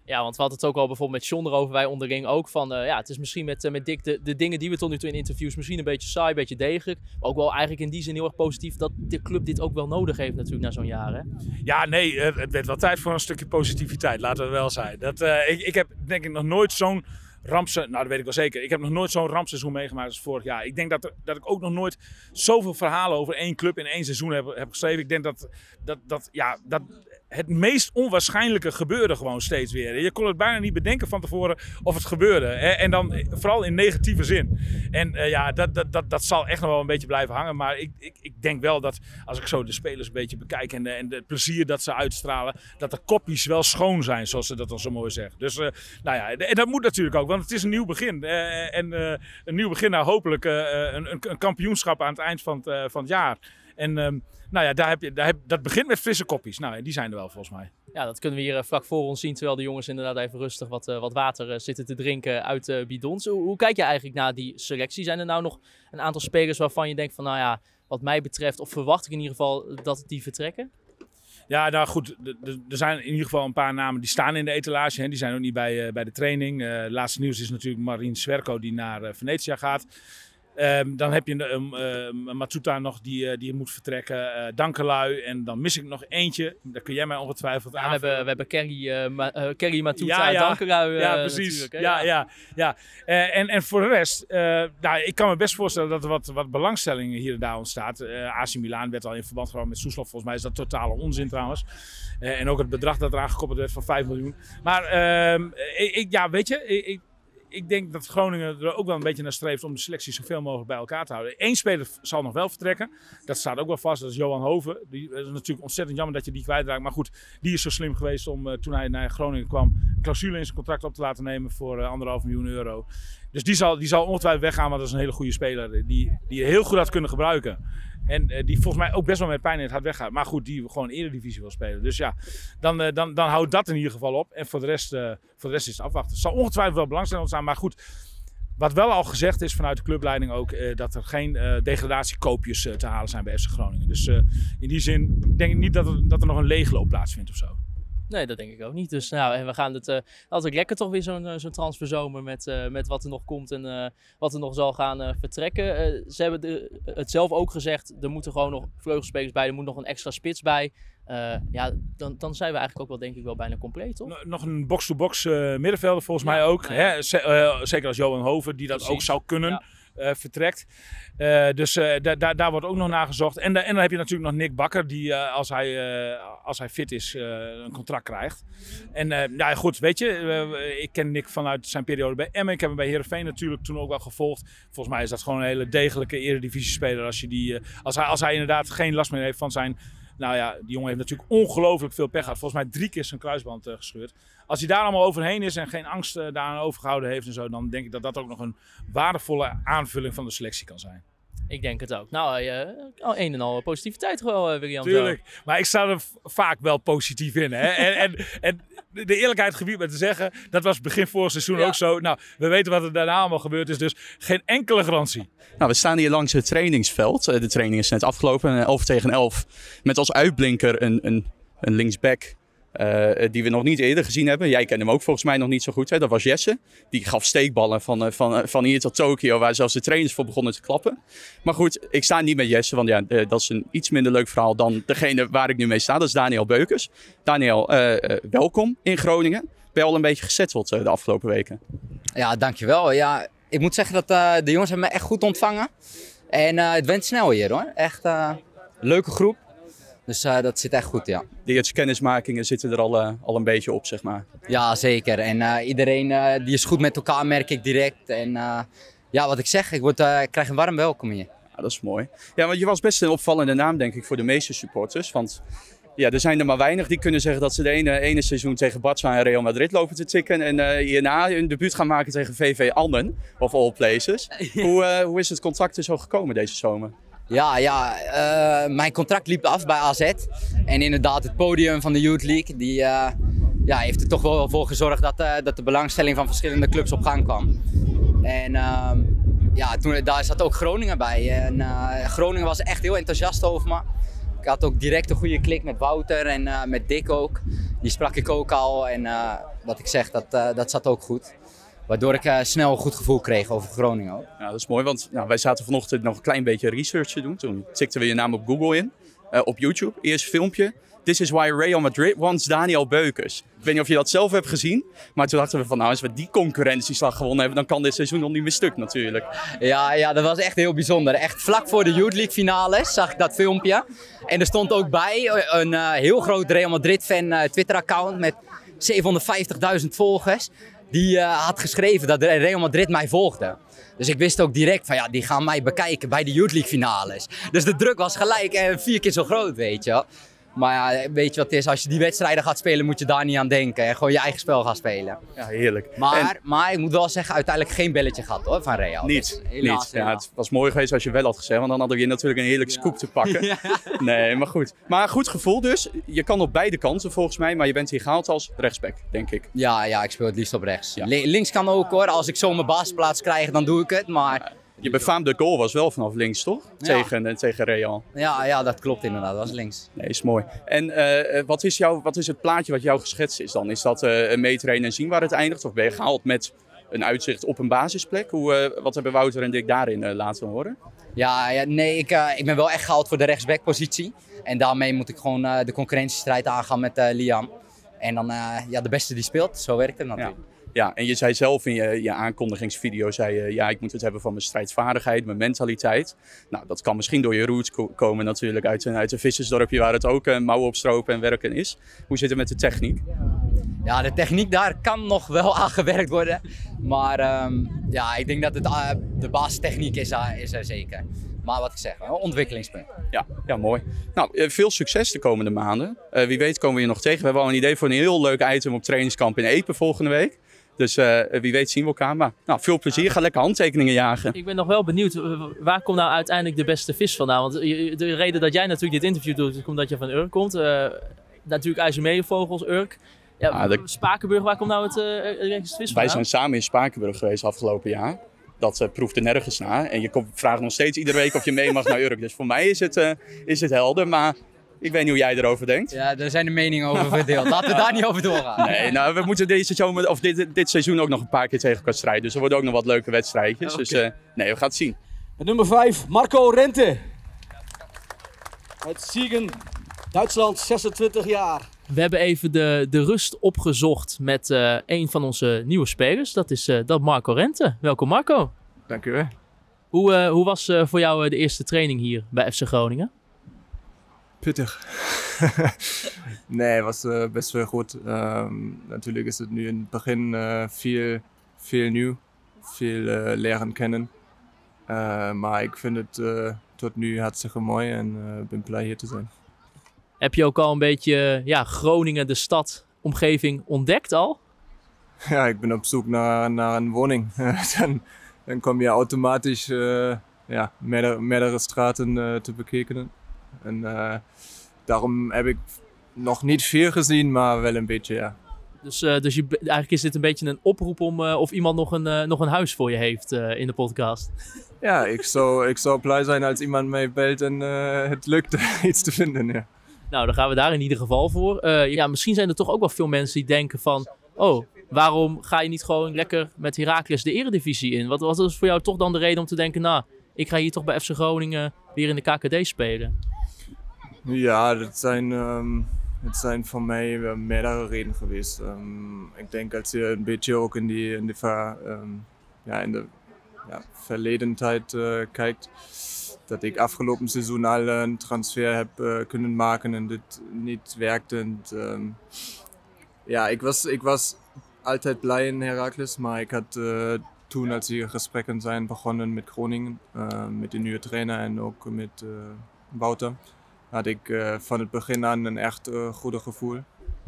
Ja, want we hadden het ook al bijvoorbeeld met John erover, wij onderling ook. Van uh, ja, het is misschien met, uh, met Dick de, de dingen die we tot nu toe in interviews misschien een beetje saai, een beetje degelijk. Maar ook wel eigenlijk in die zin heel erg positief dat de club dit ook wel nodig heeft natuurlijk na zo'n jaar. Hè? Ja, nee, het werd wel tijd voor een stukje positiviteit, laten we wel zijn. Dat, ik, ik heb denk ik nog nooit zo'n rampse, nou dat weet ik wel zeker. Ik heb nog nooit zo'n rampseizoen meegemaakt als vorig jaar. Ik denk dat, dat ik ook nog nooit zoveel verhalen over één club in één seizoen heb, heb geschreven. Ik denk dat, dat, dat, ja, dat het meest onwaarschijnlijke gebeurde gewoon steeds weer. Je kon het bijna niet bedenken van tevoren of het gebeurde. En dan eh, vooral in negatieve zin. En eh, ja, dat, dat, dat, dat zal echt nog wel een beetje blijven hangen. Maar ik, ik, ik denk wel dat als ik zo de spelers een beetje bekijk en, en het plezier dat ze uitstralen, dat de kopjes wel schoon zijn, zoals ze dat dan zo mooi zeggen. Dus eh, nou ja, en dat moet natuurlijk ook, want het is een nieuw begin. En een nieuw begin naar hopelijk eh, een, een, kampioenschap aan het eind van van het jaar. En ehm, nou ja, daar heb je, daar heb, dat begint met frisse kopjes. Nou, die zijn er wel volgens mij. Ja, dat kunnen we hier eh, vlak voor ons zien, terwijl de jongens inderdaad even rustig wat, eh, wat water eh, zitten te drinken uit bidons. Hoe, hoe kijk je eigenlijk naar die selectie? Zijn er nou nog een aantal spelers waarvan je denkt van, nou ja, wat mij betreft, of verwacht ik in ieder geval dat die vertrekken? Ja, nou goed, er zijn in ieder geval een paar namen die staan in de etalage. Hè. Die zijn ook niet bij, bij de training. Eh laatste nieuws is natuurlijk Marien Swerko die naar eh, Venetia gaat. Ehm, dan heb je een um, Matsuta nog die, eh, die moet vertrekken. eh Dankelui. En dan mis ik nog eentje. Daar kun jij mij ongetwijfeld Ja, we, hebben, we hebben Kerry, eh Ma- Kerry Matuta, Ja, ja. Ja, precies. hè. Ja, ja, ja. En, en voor de rest, nou, ik kan me best voorstellen dat er wat, wat belangstelling hier en daar ontstaat. AC Milan werd al in verband gehouden met Soeslof. Volgens mij is dat totale onzin trouwens. En ook het bedrag dat eraan gekoppeld werd van 5 miljoen. Maar ehm, ik, ik- ja, weet je, ik, ik, denk dat Groningen er ook wel een beetje naar streeft om de selectie zoveel mogelijk bij elkaar te houden. Eén speler zal nog wel vertrekken. Dat staat ook wel vast. Dat is Johan Hoven. Het is natuurlijk ontzettend jammer dat je die kwijtraakt. Maar goed, die is zo slim geweest om eh, toen hij naar Groningen kwam een clausule in zijn contract op te laten nemen voor eh, anderhalf miljoen euro. Dus die zal, die zal ongetwijfeld weggaan, want dat is een hele goede speler die, die je heel goed had kunnen gebruiken. En eh, die volgens mij ook best wel met pijn in het hart weggaat. Maar goed, die gewoon eredivisie wil spelen. Dus ja, dan, eh, dan, dan houdt dat in ieder geval op. En voor de rest, eh, voor de rest is het afwachten. Het zal ongetwijfeld wel belangstelling ontstaan. Maar goed, wat wel al gezegd is vanuit de clubleiding ook, dat er geen degradatiekoopjes te halen zijn bij FC Groningen. Dus in die zin denk ik niet dat er, dat er nog een leegloop plaatsvindt of zo. Nee, dat denk ik ook niet. Dus nou, en we gaan het eh, altijd lekker toch weer zo'n eh, zo'n transferzomer met, eh, met wat er nog komt en wat er nog zal gaan vertrekken. Ze hebben de, het zelf ook gezegd, er moeten gewoon nog vleugelspelers bij, er moet nog een extra spits bij. Ja, dan, dan zijn we eigenlijk ook wel denk ik wel bijna compleet, toch? Nog- een box-to-box middenvelder volgens Ja, mij ook. nou ja. Hè? Zeker als Johan Hoven, die dat Precies. ook zou kunnen, Ja. Eh, vertrekt. Eh, dus eh, da- da- daar wordt ook nog naar gezocht. En, en dan heb je natuurlijk nog Nick Bakker, die als, hij, als hij fit is, een contract krijgt. En nou ja, goed, weet je, ik ken Nick vanuit zijn periode bij Emmen. Ik heb hem bij Heerenveen natuurlijk toen ook wel gevolgd. Volgens mij is dat gewoon een hele degelijke eredivisie-speler. Als, je die, als, hij, als hij inderdaad geen last meer heeft van zijn... Nou ja, die jongen heeft natuurlijk ongelooflijk veel pech gehad. Volgens mij drie keer zijn kruisband eh, gescheurd. Als hij daar allemaal overheen is en geen angst eh, daaraan overgehouden heeft en zo... dan denk ik dat dat ook nog een waardevolle aanvulling van de selectie kan zijn. Ik denk het ook. Nou, eh, al een en al positiviteit wel, eh, William. zo. Tuurlijk. Maar ik sta er vaak wel positief in. Hè? En, en, en de eerlijkheid gebied me te zeggen, dat was begin vorig seizoen Ja. ook zo. Nou, we weten wat er daarna allemaal gebeurd is, dus geen enkele garantie. Nou, we staan hier langs het trainingsveld. Eh, De training is net afgelopen, eh, 11 tegen 11. Met als uitblinker een, een, een linksback eh, die we nog niet eerder gezien hebben. Jij kent hem ook volgens mij nog niet zo goed. Hè? Dat was Jesse. Die gaf steekballen van, eh, van, eh, van hier tot Tokio, waar zelfs de trainers voor begonnen te klappen. Maar goed, ik sta niet met Jesse, want ja, eh, dat is een iets minder leuk verhaal dan degene waar ik nu mee sta. Dat is Daniel Beukers. Daniel, eh, eh, welkom in Groningen. Ben al een beetje gesetteld eh, de afgelopen weken? Ja, dankjewel. Ja, ik moet zeggen dat eh, de jongens hebben me echt goed ontvangen. En eh, het went snel hier hoor. Echt eh leuke groep. Dus eh, dat zit echt goed, ja. De eerste kennismakingen zitten er al, eh, al een beetje op, zeg maar. Ja, zeker. En eh, iedereen die is goed met elkaar, merk ik direct. En ja, wat ik zeg, ik, word, ik krijg een warm welkom hier. Ja, dat is mooi. Ja, want je was best een opvallende naam, denk ik, voor de meeste supporters. Want ja, er zijn er maar weinig die kunnen zeggen dat ze de ene, ene seizoen tegen Barça en Real Madrid lopen te tikken. En eh, hierna hun debuut gaan maken tegen VV Anden, of all places. hoe, hoe is het contact er zo gekomen deze zomer? Ja, ja eh, mijn contract liep af bij AZ. En inderdaad, het podium van de Youth League, die eh, ja, heeft er toch wel voor gezorgd dat, eh, dat de belangstelling van verschillende clubs op gang kwam. En ehm, ja, toen, daar zat ook Groningen bij. En Groningen was echt heel enthousiast over me. Ik had ook direct een goede klik met Wouter en met Dick ook. Die sprak ik ook al. En wat ik zeg, dat, dat zat ook goed. Waardoor ik eh, snel een goed gevoel kreeg over Groningen ook. Ja, dat is mooi, want nou, wij zaten vanochtend nog een klein beetje research te doen. Toen tikten we je naam op Google in. eh, op YouTube. Eerst filmpje. This is why Real Madrid wants Daniel Beukers. Ik weet niet of je dat zelf hebt gezien. Maar toen dachten we van nou, als we die concurrentieslag gewonnen hebben, dan kan dit seizoen nog niet meer stuk natuurlijk. Ja, ja, dat was echt heel bijzonder. Echt vlak voor de Youth League finales zag ik dat filmpje. En er stond ook bij een eh, heel groot Real Madrid fan Twitter account met 750.000 volgers. Die eh, had geschreven dat Real Madrid mij volgde. Dus ik wist ook direct van ja, die gaan mij bekijken bij de Youth League finales. Dus de druk was gelijk en vier keer zo groot, weet je. Maar ja, weet je wat het is? Als je die wedstrijden gaat spelen, moet je daar niet aan denken. En gewoon je eigen spel gaan spelen. Ja, heerlijk. Maar, En- maar ik moet wel zeggen, uiteindelijk geen belletje gehad hoor, van Real. Niet, Dus niet. Ja, het was mooi geweest als je wel had gezegd, want dan hadden we je natuurlijk een heerlijke scoop te pakken. Nee, maar goed. Maar goed gevoel dus. Je kan op beide kanten volgens mij, maar je bent hier gehaald als rechtsback, denk ik. Ja, ja, ik speel het liefst op rechts. Li- links kan ook hoor. Als ik zo mijn basisplaats krijg, dan doe ik het. Maar Je befaamde goal was wel vanaf links, toch? Tegen, eh, tegen Real. ja, ja, dat klopt inderdaad. Dat was links. Nee, is mooi. En eh, eh, wat, is jouw, wat is het plaatje wat jou geschetst is dan? Is dat een meetrainen en zien waar het eindigt? Of ben je gehaald met een uitzicht op een basisplek? Hoe, wat hebben Wouter en Dick daarin laten horen? Ja, ja nee, ik, ik ben wel echt gehaald voor de rechtsbackpositie. En daarmee moet ik gewoon de concurrentiestrijd aangaan met Liam. En dan ja, de beste die speelt. Zo werkt het natuurlijk. Ja, en je zei zelf in je, je aankondigingsvideo, zei je, ja, ik moet het hebben van mijn strijdvaardigheid, mijn mentaliteit. Nou, dat kan misschien door je roots ko- komen natuurlijk uit een, uit een vissersdorpje waar het ook eh, mouwen opstropen en werken is. Hoe zit het met de techniek? Ja, de techniek daar kan nog wel aan gewerkt worden. Maar ehm, ja, ik denk dat het, eh, de basistechniek is, eh, is er zeker. Maar wat ik zeg, een ontwikkelingspunt. Ja, ja mooi. Nou, veel succes de komende maanden. Wie weet komen we je nog tegen. We hebben al een idee voor een heel leuk item op trainingskamp in Epe volgende week. Dus eh, wie weet zien we elkaar. Maar nou, veel plezier. Ga lekker handtekeningen jagen. Ik ben nog wel benieuwd, eh, waar komt nou uiteindelijk de beste vis vandaan? Want je- de reden dat jij natuurlijk dit interview doet, is omdat je van Urk komt. Eh, natuurlijk IJsselmeervogels, Urk. Ja, Ah, de- Spakenburg, waar komt nou het eh lekkerste vis vandaan? Wij zijn samen in Spakenburg geweest afgelopen jaar. Dat eh, proefde nergens naar. En je komt, vraagt nog steeds iedere week of je mee mag naar Urk. Dus voor mij is het, eh, is het helder. Maar ik weet niet hoe jij erover denkt. Ja, daar zijn de meningen over verdeeld. Laten we daar niet over doorgaan. Nee, nou, we moeten deze zomer, of dit, dit seizoen ook nog een paar keer tegen elkaar strijden. Dus er worden ook nog wat leuke wedstrijdjes. Dus eh, nee, we gaan het zien. En nummer 5, Marco Rente. Uit Siegen, Duitsland, 26 jaar. We hebben even de, de rust opgezocht met eh, een van onze nieuwe spelers. Dat is eh, dat Marco Rente. Welkom Marco. Dank u wel. Hoe, eh, hoe was eh, voor jou de eerste training hier bij FC Groningen? Pittig. nee, was eh, best wel goed. Ehm, natuurlijk is het nu in het begin eh, veel, veel nieuw, veel eh, leren kennen. Eh, maar ik vind het eh, tot nu hartstikke mooi en eh, ben blij hier te zijn. Heb je ook al een beetje ja, Groningen, de stad, omgeving ontdekt al? Ja, ik ben op zoek naar, naar een woning. dan, dan kom je automatisch eh, ja, meerdere, meerdere straten te bekijken. En eh, daarom heb ik nog niet veel gezien, maar wel een beetje, ja. Dus, eh, dus je, eigenlijk is dit een beetje een oproep om eh, of iemand nog een, nog een huis voor je heeft in de podcast. Ja, ik zou, ik zou blij zijn als iemand mij belt en het lukt iets te vinden. Ja. Nou, dan gaan we daar in ieder geval voor. Ja, misschien zijn er toch ook wel veel mensen die denken van... Oh, waarom ga je niet gewoon lekker met Heracles de eredivisie in? Wat, wat is voor jou toch dan de reden om te denken... Nou, ik ga hier toch bij FC Groningen weer in de KKD spelen? Ja, dat zijn, ehm, het zijn voor mij wel meerdere redenen geweest. Ehm, ik denk als je een beetje ook in die, in die ehm, ja, in de ja, verleden tijd eh, kijkt, dat ik afgelopen seizoen al een transfer heb eh, kunnen maken en dit niet werkte. En, ja, ik was, ik was altijd blij in Heracles, maar ik had eh, toen als die gesprekken zijn begonnen met Groningen, eh, met de nieuwe trainer en ook met eh, Wouter had ik eh, van het begin aan een echt eh, goede gevoel.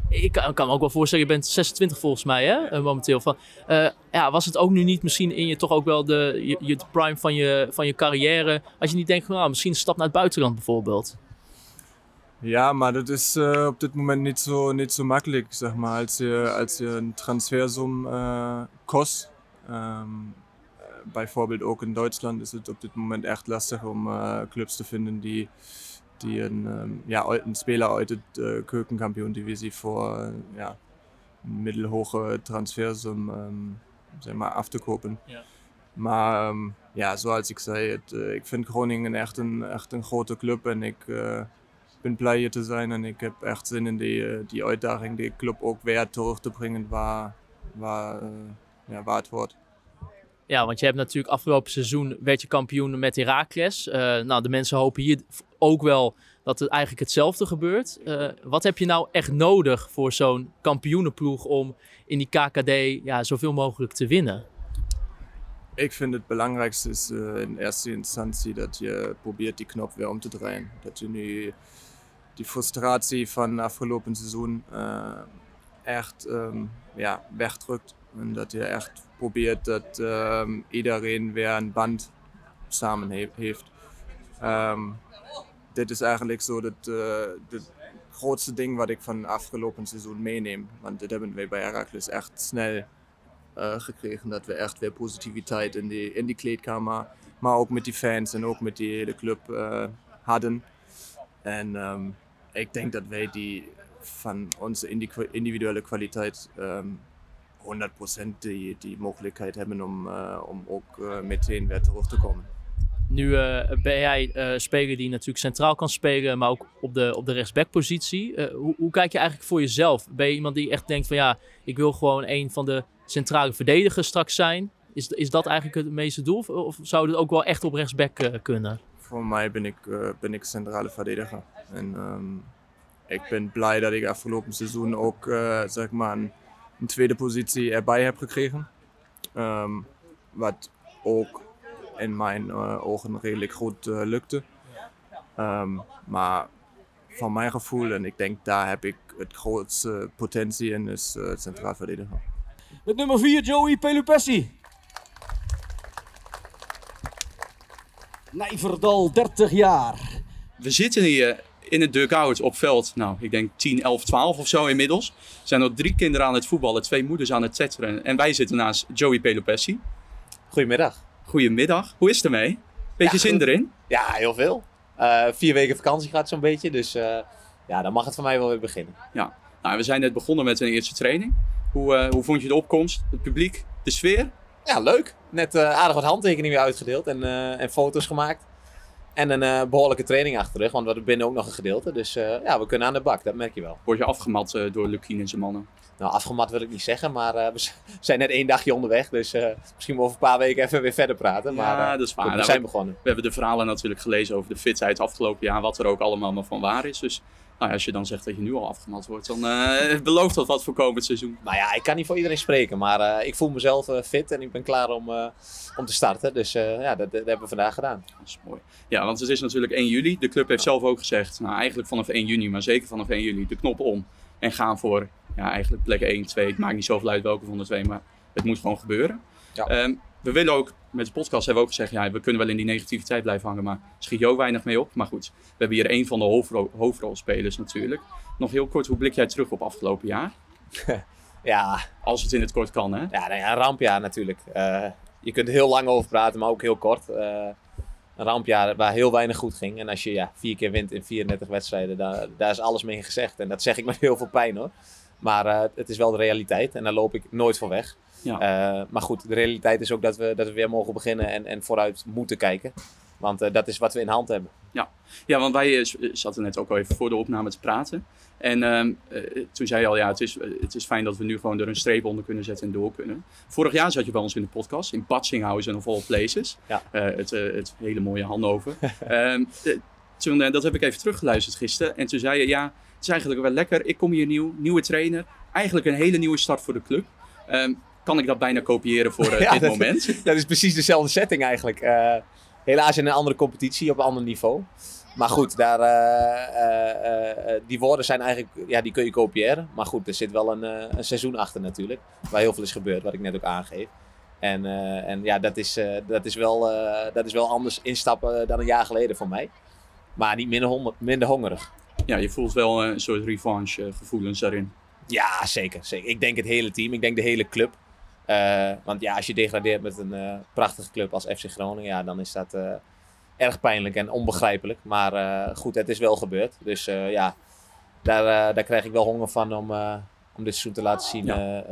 Ik kan, kan me ook wel voorstellen, je bent 26 volgens mij hè, eh, momenteel. Van, ja, was het ook nu niet misschien in je toch ook wel de, je, je prime van je, van je carrière... Als je niet denkt, van, nou, misschien een stap naar het buitenland bijvoorbeeld. Ja, maar dat is op dit moment niet zo, niet zo makkelijk, zeg maar. Als je, als je een transfersum eh, kost, eh, bijvoorbeeld ook in Duitsland, is het op dit moment echt lastig om clubs te vinden die, die een, ehm, ja, een speler uh, keukenkampioen-divisie voor eh, ja, middelhoge transfersum ehm, zeg maar, af te kopen. Ja. Maar ehm, ja, zoals ik zei, het, eh, ik vind Groningen echt een, echt een grote club en ik, eh, ben blij hier te zijn en ik heb echt zin in die, die uitdaging die club ook weer terug te brengen waar, waar, eh, ja, waar het wordt. Ja, want je hebt natuurlijk afgelopen seizoen werd je kampioen met Heracles. Eh nou, de mensen hopen hier ook wel dat het eigenlijk hetzelfde gebeurt. Eh, wat heb je nou echt nodig voor zo'n kampioenenploeg om in die KKD ja, zoveel mogelijk te winnen? Ik vind het belangrijkste is eh, in eerste instantie dat je probeert die knop weer om te draaien. Dat je nu die frustratie van afgelopen seizoen echt ehm, ja, wegdrukt. En dat je echt dat ehm, iedereen weer een band samen he- heeft. Ehm, dit is eigenlijk zo het, eh, grootste ding wat ik van afgelopen seizoen meeneem. Want dit hebben wij bij Heracles echt snel eh, gekregen. Dat we echt weer positiviteit in die, in die kleedkamer, maar ook met die fans en ook met die hele club eh, hadden. En ehm, ik denk dat wij die van onze indi- individuele kwaliteit ehm 100% die, die mogelijkheid hebben om, eh, om ook eh, meteen weer terug te komen. Nu eh, ben jij eh speler die natuurlijk centraal kan spelen, maar ook op de, op de rechtsbackpositie. Hoe, hoe kijk je eigenlijk voor jezelf? Ben je iemand die echt denkt van ja, ik wil gewoon een van de centrale verdedigers straks zijn? Is, is dat eigenlijk het meeste doel? Of, of zou het ook wel echt op rechtsback kunnen? Voor mij ben ik, ben ik centrale verdediger. En ehm, ik ben blij dat ik afgelopen seizoen ook zeg maar een, een tweede positie erbij heb gekregen. Ehm, wat ook in mijn eh, ogen redelijk goed eh, lukte. Ehm, maar van mijn gevoel, en ik denk daar heb ik het grootste potentie in, is eh, centraal verdediger. Met nummer 4, Joey Pelupessi. Nijverdal, 30 jaar. We zitten hier in het dugout op veld, nou, ik denk 10, 11, 12 of zo inmiddels. Er zijn nog drie kinderen aan het voetballen, twee moeders aan het tetteren. En wij zitten naast Joey Pelopessi. Goedemiddag. Goedemiddag. Hoe is het ermee? Beetje Ja, zin goed. erin? Ja, heel veel. Eh, vier weken vakantie gaat zo'n beetje, dus eh, ja, dan mag het voor mij wel weer beginnen. Ja. Nou, we zijn net begonnen met een eerste training. Hoe, eh, hoe vond je de opkomst, het publiek, de sfeer? Ja, leuk. Net aardig wat handtekeningen weer uitgedeeld en, en foto's gemaakt. En een eh, behoorlijke training achter de rug, want we hebben binnen ook nog een gedeelte. Dus eh, ja, we kunnen aan de bak, dat merk je wel. Word je afgemat eh, door Lukien en zijn mannen? Nou, afgemat wil ik niet zeggen, maar we zijn net één dagje onderweg. Dus misschien over een paar weken even weer verder praten. Maar ja, dat is waar. goed, we Nou, zijn begonnen. We hebben de verhalen natuurlijk gelezen over de fitheid afgelopen jaar, wat er ook allemaal maar van waar is. Dus nou ja, als je dan zegt dat je nu al afgemat wordt, dan eh, belooft dat wat voor komend seizoen. Nou ja, ik kan niet voor iedereen spreken, maar eh, ik voel mezelf eh, fit en ik ben klaar om, om te starten. Dus ja, dat, dat hebben we vandaag gedaan. Dat is mooi. Ja, want het is natuurlijk 1 juli. De club heeft zelf ook gezegd, nou eigenlijk vanaf 1 juni, maar zeker vanaf 1 juli, de knop om. En gaan voor, ja eigenlijk plek 1, 2. Het maakt niet zoveel uit welke van de twee, maar het moet gewoon gebeuren. Ja. Ehm, we willen ook, met de podcast hebben we ook gezegd, ja, we kunnen wel in die negativiteit blijven hangen, maar schiet je ook weinig mee op. Maar goed, we hebben hier een van de hoofdrol- hoofdrolspelers natuurlijk. Nog heel kort, hoe blik jij terug op afgelopen jaar? Ja, Als het in het kort kan, hè? ja, nou ja een rampjaar natuurlijk. Eh, je kunt er heel lang over praten, maar ook heel kort. Eh, een rampjaar waar heel weinig goed ging. En als je ja, vier keer wint in 34 wedstrijden, daar, daar is alles mee gezegd. En dat zeg ik met heel veel pijn hoor. Maar eh, het is wel de realiteit en daar loop ik nooit voor weg. Ja. Eh, maar goed, de realiteit is ook dat we, dat we weer mogen beginnen en, en vooruit moeten kijken. Want eh, dat is wat we in hand hebben. Ja, want wij eh, zaten net ook al even voor de opname te praten. En ehm, eh, toen zei je al, ja, het is, het is fijn dat we nu gewoon er een streep onder kunnen zetten en door kunnen. Vorig jaar zat je bij ons in de podcast, in Batsinghausen of all places. Ja. Het, het hele mooie Hannover. Ehm, eh, toen, eh, dat heb ik even teruggeluisterd gisteren. En toen zei je, ja, het is eigenlijk wel lekker. Ik kom hier nieuw, nieuwe trainer. Eigenlijk een hele nieuwe start voor de club. Ehm, kan ik dat bijna kopiëren voor eh, Ja, dit dat- moment? Dat is precies dezelfde setting eigenlijk. Eh, helaas in een andere competitie, op een ander niveau. Maar goed, daar, eh, die woorden zijn eigenlijk, ja, die kun je kopiëren. Maar goed, er zit wel een, een seizoen achter natuurlijk. Waar heel veel is gebeurd, wat ik net ook aangeef. En, en ja, dat is, dat, is wel, dat is wel anders instappen dan een jaar geleden voor mij. Maar niet minder, honger- minder hongerig. Ja, je voelt wel een soort revanche gevoelens daarin. Ja, zeker, zeker. Ik denk het hele team. Ik denk de hele club. Eh, want ja, als je degradeert met een eh, prachtige club als FC Groningen, ja, dan is dat eh, erg pijnlijk en onbegrijpelijk. Maar goed, het is wel gebeurd. Dus ja, daar, daar krijg ik wel honger van om, om dit seizoen te laten zien Ja.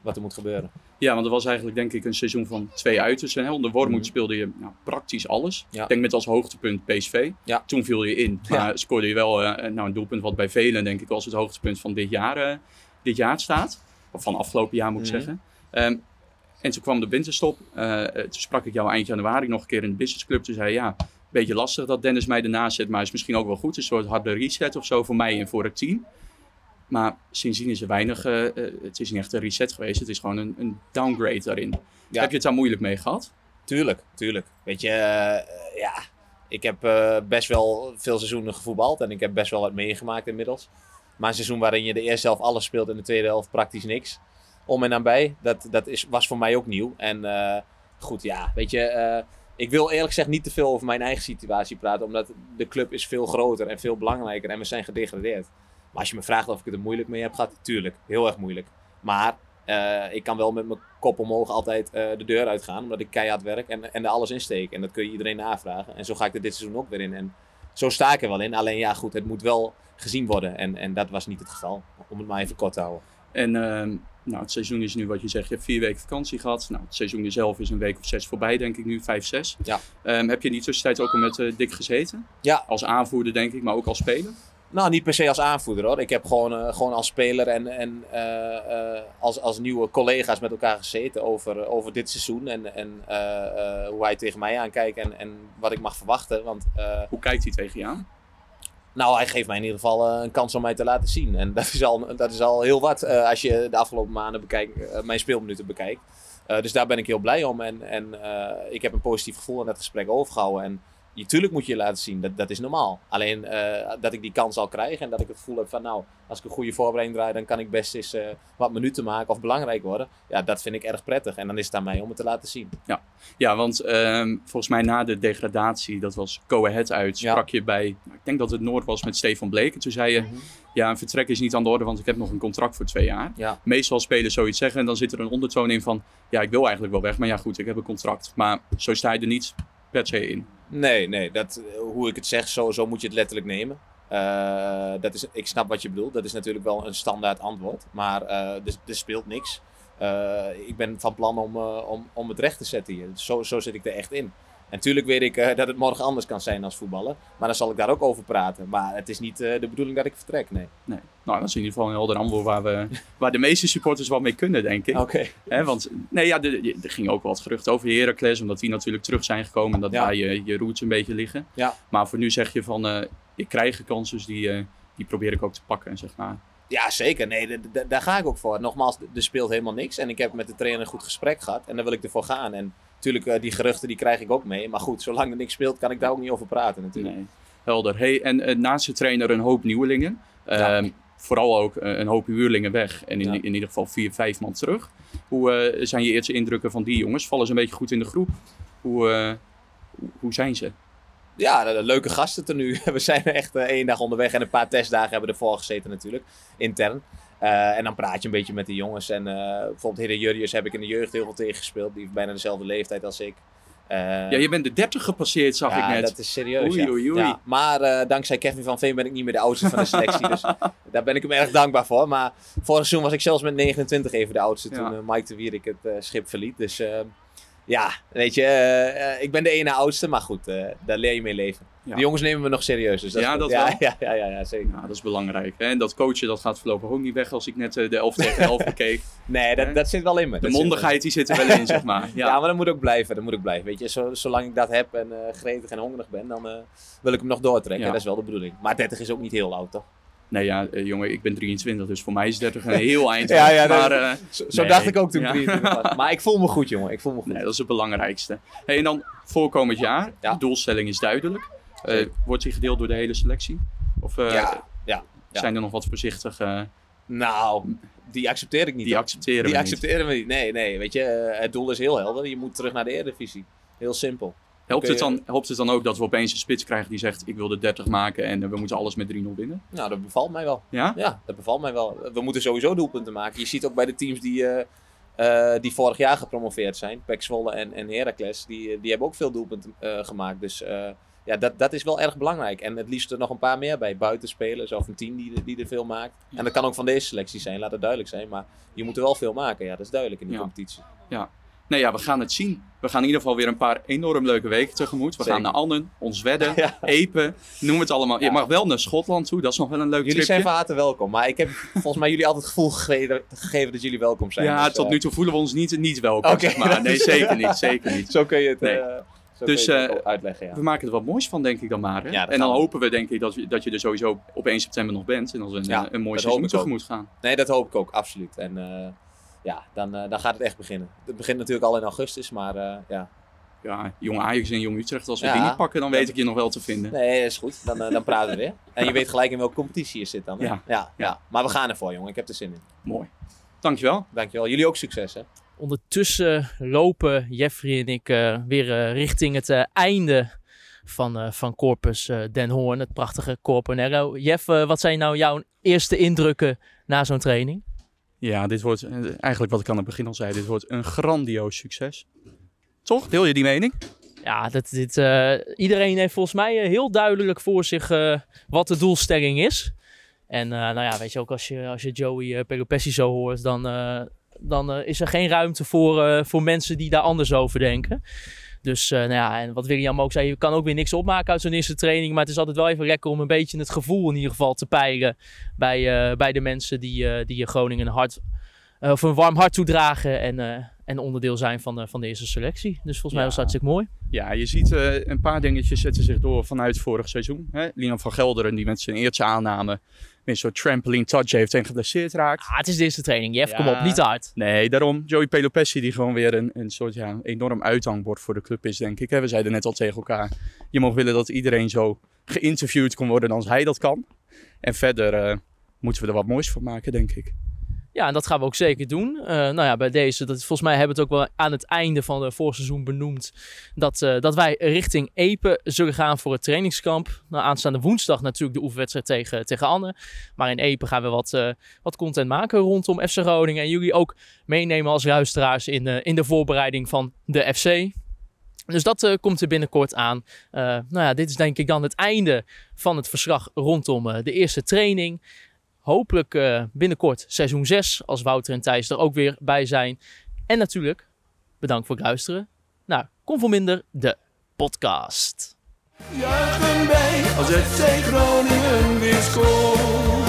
wat er moet gebeuren. Ja, want het was eigenlijk denk ik een seizoen van twee uitersten. Hè? Onder Wormoed Mhm. speelde je nou, praktisch alles. Ja. Ik denk met als hoogtepunt PSV. Ja. Toen viel je in. Maar Ja. scoorde je wel nou, een doelpunt wat bij velen denk ik als het hoogtepunt van dit jaar, dit jaar staat. Of van afgelopen jaar moet ik Mhm. zeggen. Ehm, en toen kwam de winterstop. Eh, eh, toen sprak ik jou eind januari nog een keer in de businessclub. Toen zei ja, beetje lastig dat Dennis mij ernaast zet. Maar is misschien ook wel goed. Een soort harde reset of zo voor mij en voor het team. Maar sindsdien is er weinig. eh, het is niet echt een reset geweest. Het is gewoon een, een downgrade daarin. Ja. Heb je het daar moeilijk mee gehad? Tuurlijk, tuurlijk. Weet je, ja, ik heb best wel veel seizoenen gevoetbald en ik heb best wel wat meegemaakt inmiddels. Maar een seizoen waarin je de eerste helft alles speelt en de tweede helft praktisch niks. Om en nabij, dat, dat is, was voor mij ook nieuw. En eh, goed, ja, weet je, eh, ik wil eerlijk gezegd niet te veel over mijn eigen situatie praten, omdat de club is veel groter en veel belangrijker en we zijn gedegradeerd. Maar als je me vraagt of ik het er moeilijk mee heb gehad, tuurlijk, heel erg moeilijk. Maar eh, ik kan wel met mijn kop omhoog altijd de deur uitgaan, omdat ik keihard werk en, en er alles insteek. En dat kun je iedereen navragen. En zo ga ik er dit seizoen ook weer in. En zo sta ik er wel in. Alleen ja, goed, het moet wel gezien worden. En, en dat was niet het geval, om het maar even kort te houden. En ehm, nou, het seizoen is nu wat je zegt. Je hebt vier weken vakantie gehad. Nou, het seizoen zelf is een week of zes voorbij, denk ik nu. Vijf, zes. Ja. Ehm, heb je in die tussentijd ook al met eh, Dick gezeten? Ja. Als aanvoerder, denk ik, maar ook als speler? Nou, niet per se als aanvoerder hoor. Ik heb gewoon, eh, gewoon als speler en, en eh, als, als nieuwe collega's met elkaar gezeten over, over dit seizoen. En, en hoe hij tegen mij aankijkt en, en wat ik mag verwachten. Want, Hoe kijkt hij tegen je aan? Nou, hij geeft mij in ieder geval eh, een kans om mij te laten zien. En dat is al, dat is al heel wat eh, als je de afgelopen maanden bekijkt, eh, mijn speelminuten bekijkt. Dus daar ben ik heel blij om. En, en ik heb een positief gevoel aan dat gesprek overgehouden. En natuurlijk moet je je laten zien, dat, dat is normaal. Alleen eh, dat ik die kans al krijg en dat ik het gevoel heb van nou, als ik een goede voorbereiding draai, dan kan ik best eens eh, wat minuten maken of belangrijk worden. Ja, dat vind ik erg prettig. En dan is het aan mij om het te laten zien. Ja, ja want ehm, volgens mij na de degradatie, dat was Go Ahead uit, Ja. sprak je bij, nou, ik denk dat het Noord was met Stefan Bleek. En toen zei je, Mhm. ja, een vertrek is niet aan de orde, want ik heb nog een contract voor twee jaar. Ja. Meestal spelers zoiets zeggen en dan zit er een ondertoon in van, ja, ik wil eigenlijk wel weg, maar ja goed, ik heb een contract. Maar zo sta je er niet per se in. Nee, nee, dat, eh, hoe ik het zeg, zo, zo moet je het letterlijk nemen. Eh, dat is, ik snap wat je bedoelt. Dat is natuurlijk wel een standaard antwoord. Maar eh, er, speelt niks. Ik ben van plan om, om, om het recht te zetten hier. Zo, zo zit ik er echt in. En natuurlijk weet ik eh, dat het morgen anders kan zijn als voetballen. Maar dan zal ik daar ook over praten. Maar het is niet eh, de bedoeling dat ik vertrek, nee. Nee. Nou, dat is in ieder geval een helder antwoord waar, we, waar de meeste supporters wel mee kunnen, denk ik. Oké. Hè, want nee, ja, er, er ging ook wat gerucht over Heracles, omdat die natuurlijk terug zijn gekomen en dat Ja. daar je, je roots een beetje liggen. Ja. Maar voor nu zeg je van, eh, ik krijg een kans, dus die, die probeer ik ook te pakken, zeg maar. Ja, zeker. Nee, daar ga ik ook voor. Nogmaals, er speelt helemaal niks. En ik heb met de trainer een goed gesprek gehad. En daar wil ik ervoor gaan. En natuurlijk, eh, die geruchten die krijg ik ook mee. Maar goed, zolang er niks speelt, kan ik daar ook niet over praten natuurlijk. Nee, helder. Hey, en eh, naast de trainer een hoop nieuwelingen. Ja. Ehm, Vooral ook eh, een hoop huurlingen weg en in, Ja. in ieder geval vier, vijf man terug. Hoe zijn je eerste indrukken van die jongens? Vallen ze een beetje goed in de groep? Hoe, hoe- zijn ze? Ja, de- de leuke gasten er nu. We zijn echt één dag onderweg en een paar testdagen hebben ervoor gezeten natuurlijk, intern. Eh, en dan praat je een beetje met de jongens. En eh, bijvoorbeeld Hidde Jurrius heb ik in de jeugd heel veel tegengespeeld. Die heeft bijna dezelfde leeftijd als ik. Eh, Ja, je bent de 30 gepasseerd, zag ja, ik net. dat is serieus. Oei, ja. oei, oei. Ja, maar dankzij Kevin van Veen ben ik niet meer de oudste van de selectie. dus daar ben ik hem erg dankbaar voor. Maar vorig seizoen was ik zelfs met 29 even de oudste. Toen Mike de Wierik het schip verliet. Dus ja, weet je, eh, eh, ik ben de ene oudste. Maar goed, eh, daar leer je mee leven. Ja. De jongens nemen me nog serieus. Dus dat Ja, dat ja, wel? Ja, ja, ja, ja, zeker. Ja, dat is belangrijk. Hè? En dat coachen dat gaat voorlopig ook niet weg als ik net de 11 tegen 11 bekeek. Nee, dat, dat zit wel in me. De Dat zit- mondigheid die zit er wel in, zeg maar. Ja. Maar dat moet ook blijven. Dat moet ook blijven. Weet je, zo, zolang ik dat heb en gretig en hongerig ben, dan wil ik hem nog doortrekken. Dat is wel de bedoeling. Maar 30 is ook niet heel oud, toch? Nee, ja, eh, jongen, ik ben 23, dus voor mij is 30 een heel eind. Ja, ja, maar, eh, Zo, zo nee. dacht ik ook toen ik Ja. 23 was. Maar ik voel me goed, jongen. Ik voel me goed. Nee, dat is het belangrijkste. Hey, en dan voorkomend jaar, Ja. de doelstelling is duidelijk. Eh, wordt die gedeeld door de hele selectie? Of eh, ja, ja, ja. zijn er nog wat voorzichtig? eh, Nou, die accepteer ik niet. die accepteren die we niet. accepteren we niet. Nee, nee. Weet je, eh, het doel is heel helder. Je moet terug naar de Eredivisie. Heel simpel. Helpt het, dan, helpt het dan ook dat we opeens een spits krijgen die zegt ik wil de 30 maken en eh, we moeten alles met 3-0 winnen? Nou, dat bevalt mij wel. Ja? Ja, dat bevalt mij wel. We moeten sowieso doelpunten maken. Je ziet ook bij de teams die, eh, eh, die vorig jaar gepromoveerd zijn, Pek Zwolle en, en Heracles, die, die hebben ook veel doelpunten eh, gemaakt. Dus eh, ja, dat, dat is wel erg belangrijk. En het liefst er nog een paar meer bij. Buitenspelers of een team die, die er veel maakt. En dat kan ook van deze selectie zijn, laat het duidelijk zijn. Maar je moet er wel veel maken, ja, dat is duidelijk in die Ja. competitie. Ja. Nee, ja, we gaan het zien. We gaan in ieder geval weer een paar enorm leuke weken tegemoet. We Zeker. gaan naar Annen, ons wedden, Epen, noem het allemaal. Je mag wel naar Schotland toe, dat is nog wel een leuk Jullie tripje. zijn van harte welkom. Maar ik heb volgens mij jullie altijd het gevoel gegeven, gegeven dat jullie welkom zijn. Ja, Dus, tot eh, nu toe voelen we ons niet, niet welkom, zeg maar. Nee, zeker niet, zeker niet. Zo kun je het, Nee. eh, zo Dus, je eh, uitleggen, ja. We maken er wat moois van, denk ik dan maar. Ja, en dan we. hopen we, denk ik, dat, we- dat je er sowieso op 1 september nog bent. En dat we een, Ja, een mooi seizoen tegemoet gaan. Nee, dat hoop ik ook, absoluut. En ja, dan, eh, dan gaat het echt beginnen. Het begint natuurlijk al in augustus, maar eh, ja. Ja, jong Ajax en jong Utrecht, als we Ja. die niet pakken, dan weet ik je nog wel te vinden. Nee, is goed. Dan, eh, dan praten we weer. En je weet gelijk in welke competitie je zit dan. Ja. Ja, ja. Maar we gaan ervoor, jongen. Ik heb er zin in. Mooi. Dankjewel. Dankjewel. Jullie ook succes, hè? Ondertussen lopen Jeffrey en ik eh, weer richting het einde van, eh, van Corpus Den Hoorn, het prachtige Corponero. Jeff, wat zijn nou jouw eerste indrukken na zo'n training? Ja, dit wordt eh, eigenlijk wat ik aan het begin al zei. Dit wordt een grandioos succes. Toch? Deel je die mening? Ja, dat, dit, eh, iedereen heeft volgens mij eh, heel duidelijk voor zich wat de doelstelling is. En nou ja, weet je ook, als je, als je Joey Pelopessi zo hoort, dan, dan is er geen ruimte voor, voor mensen die daar anders over denken. Dus eh, nou ja, en wat William ook zei, je kan ook weer niks opmaken uit zo'n eerste training. Maar het is altijd wel even lekker om een beetje het gevoel in ieder geval te peilen bij, eh, bij de mensen die, eh, die je Groningen een hart, of een warm hart toedragen en, en onderdeel zijn van, de van de eerste selectie. Dus volgens mij was het hartstikke mooi. Ja, je ziet een paar dingetjes zetten zich door vanuit vorig seizoen. Hè? Lian van Gelderen, die met zijn eerste aanname een soort trampoline touch heeft en geblesseerd raakt. Ah, het is de eerste training, Jeff, kom op, niet te hard. Nee, daarom. Joey Pelopessi, die gewoon weer een, een soort ja, enorm uithangbord voor de club is, denk ik. We zeiden net al tegen elkaar, je mag willen dat iedereen zo geïnterviewd kon worden als hij dat kan. En verder eh, moeten we er wat moois van maken, denk ik. Ja, en dat gaan we ook zeker doen. Eh, nou ja, bij deze, dat, volgens mij hebben we het ook wel aan het einde van het voorseizoen benoemd. Dat, eh, dat wij richting Epe zullen gaan voor het trainingskamp. Nou, aanstaande woensdag natuurlijk de oefenwedstrijd tegen, tegen Anne. Maar in Epe gaan we wat, eh, wat content maken rondom FC Groningen. En jullie ook meenemen als luisteraars in, in de voorbereiding van de FC. Dus dat komt er binnenkort aan. Nou ja, dit is denk ik dan het einde van het verslag rondom de eerste training. Hopelijk eh, binnenkort seizoen 6, als Wouter en Thijs er ook weer bij zijn. En natuurlijk, bedankt voor het luisteren naar Conforminder, de podcast. Juichen wij als FC Groningen weer scoort.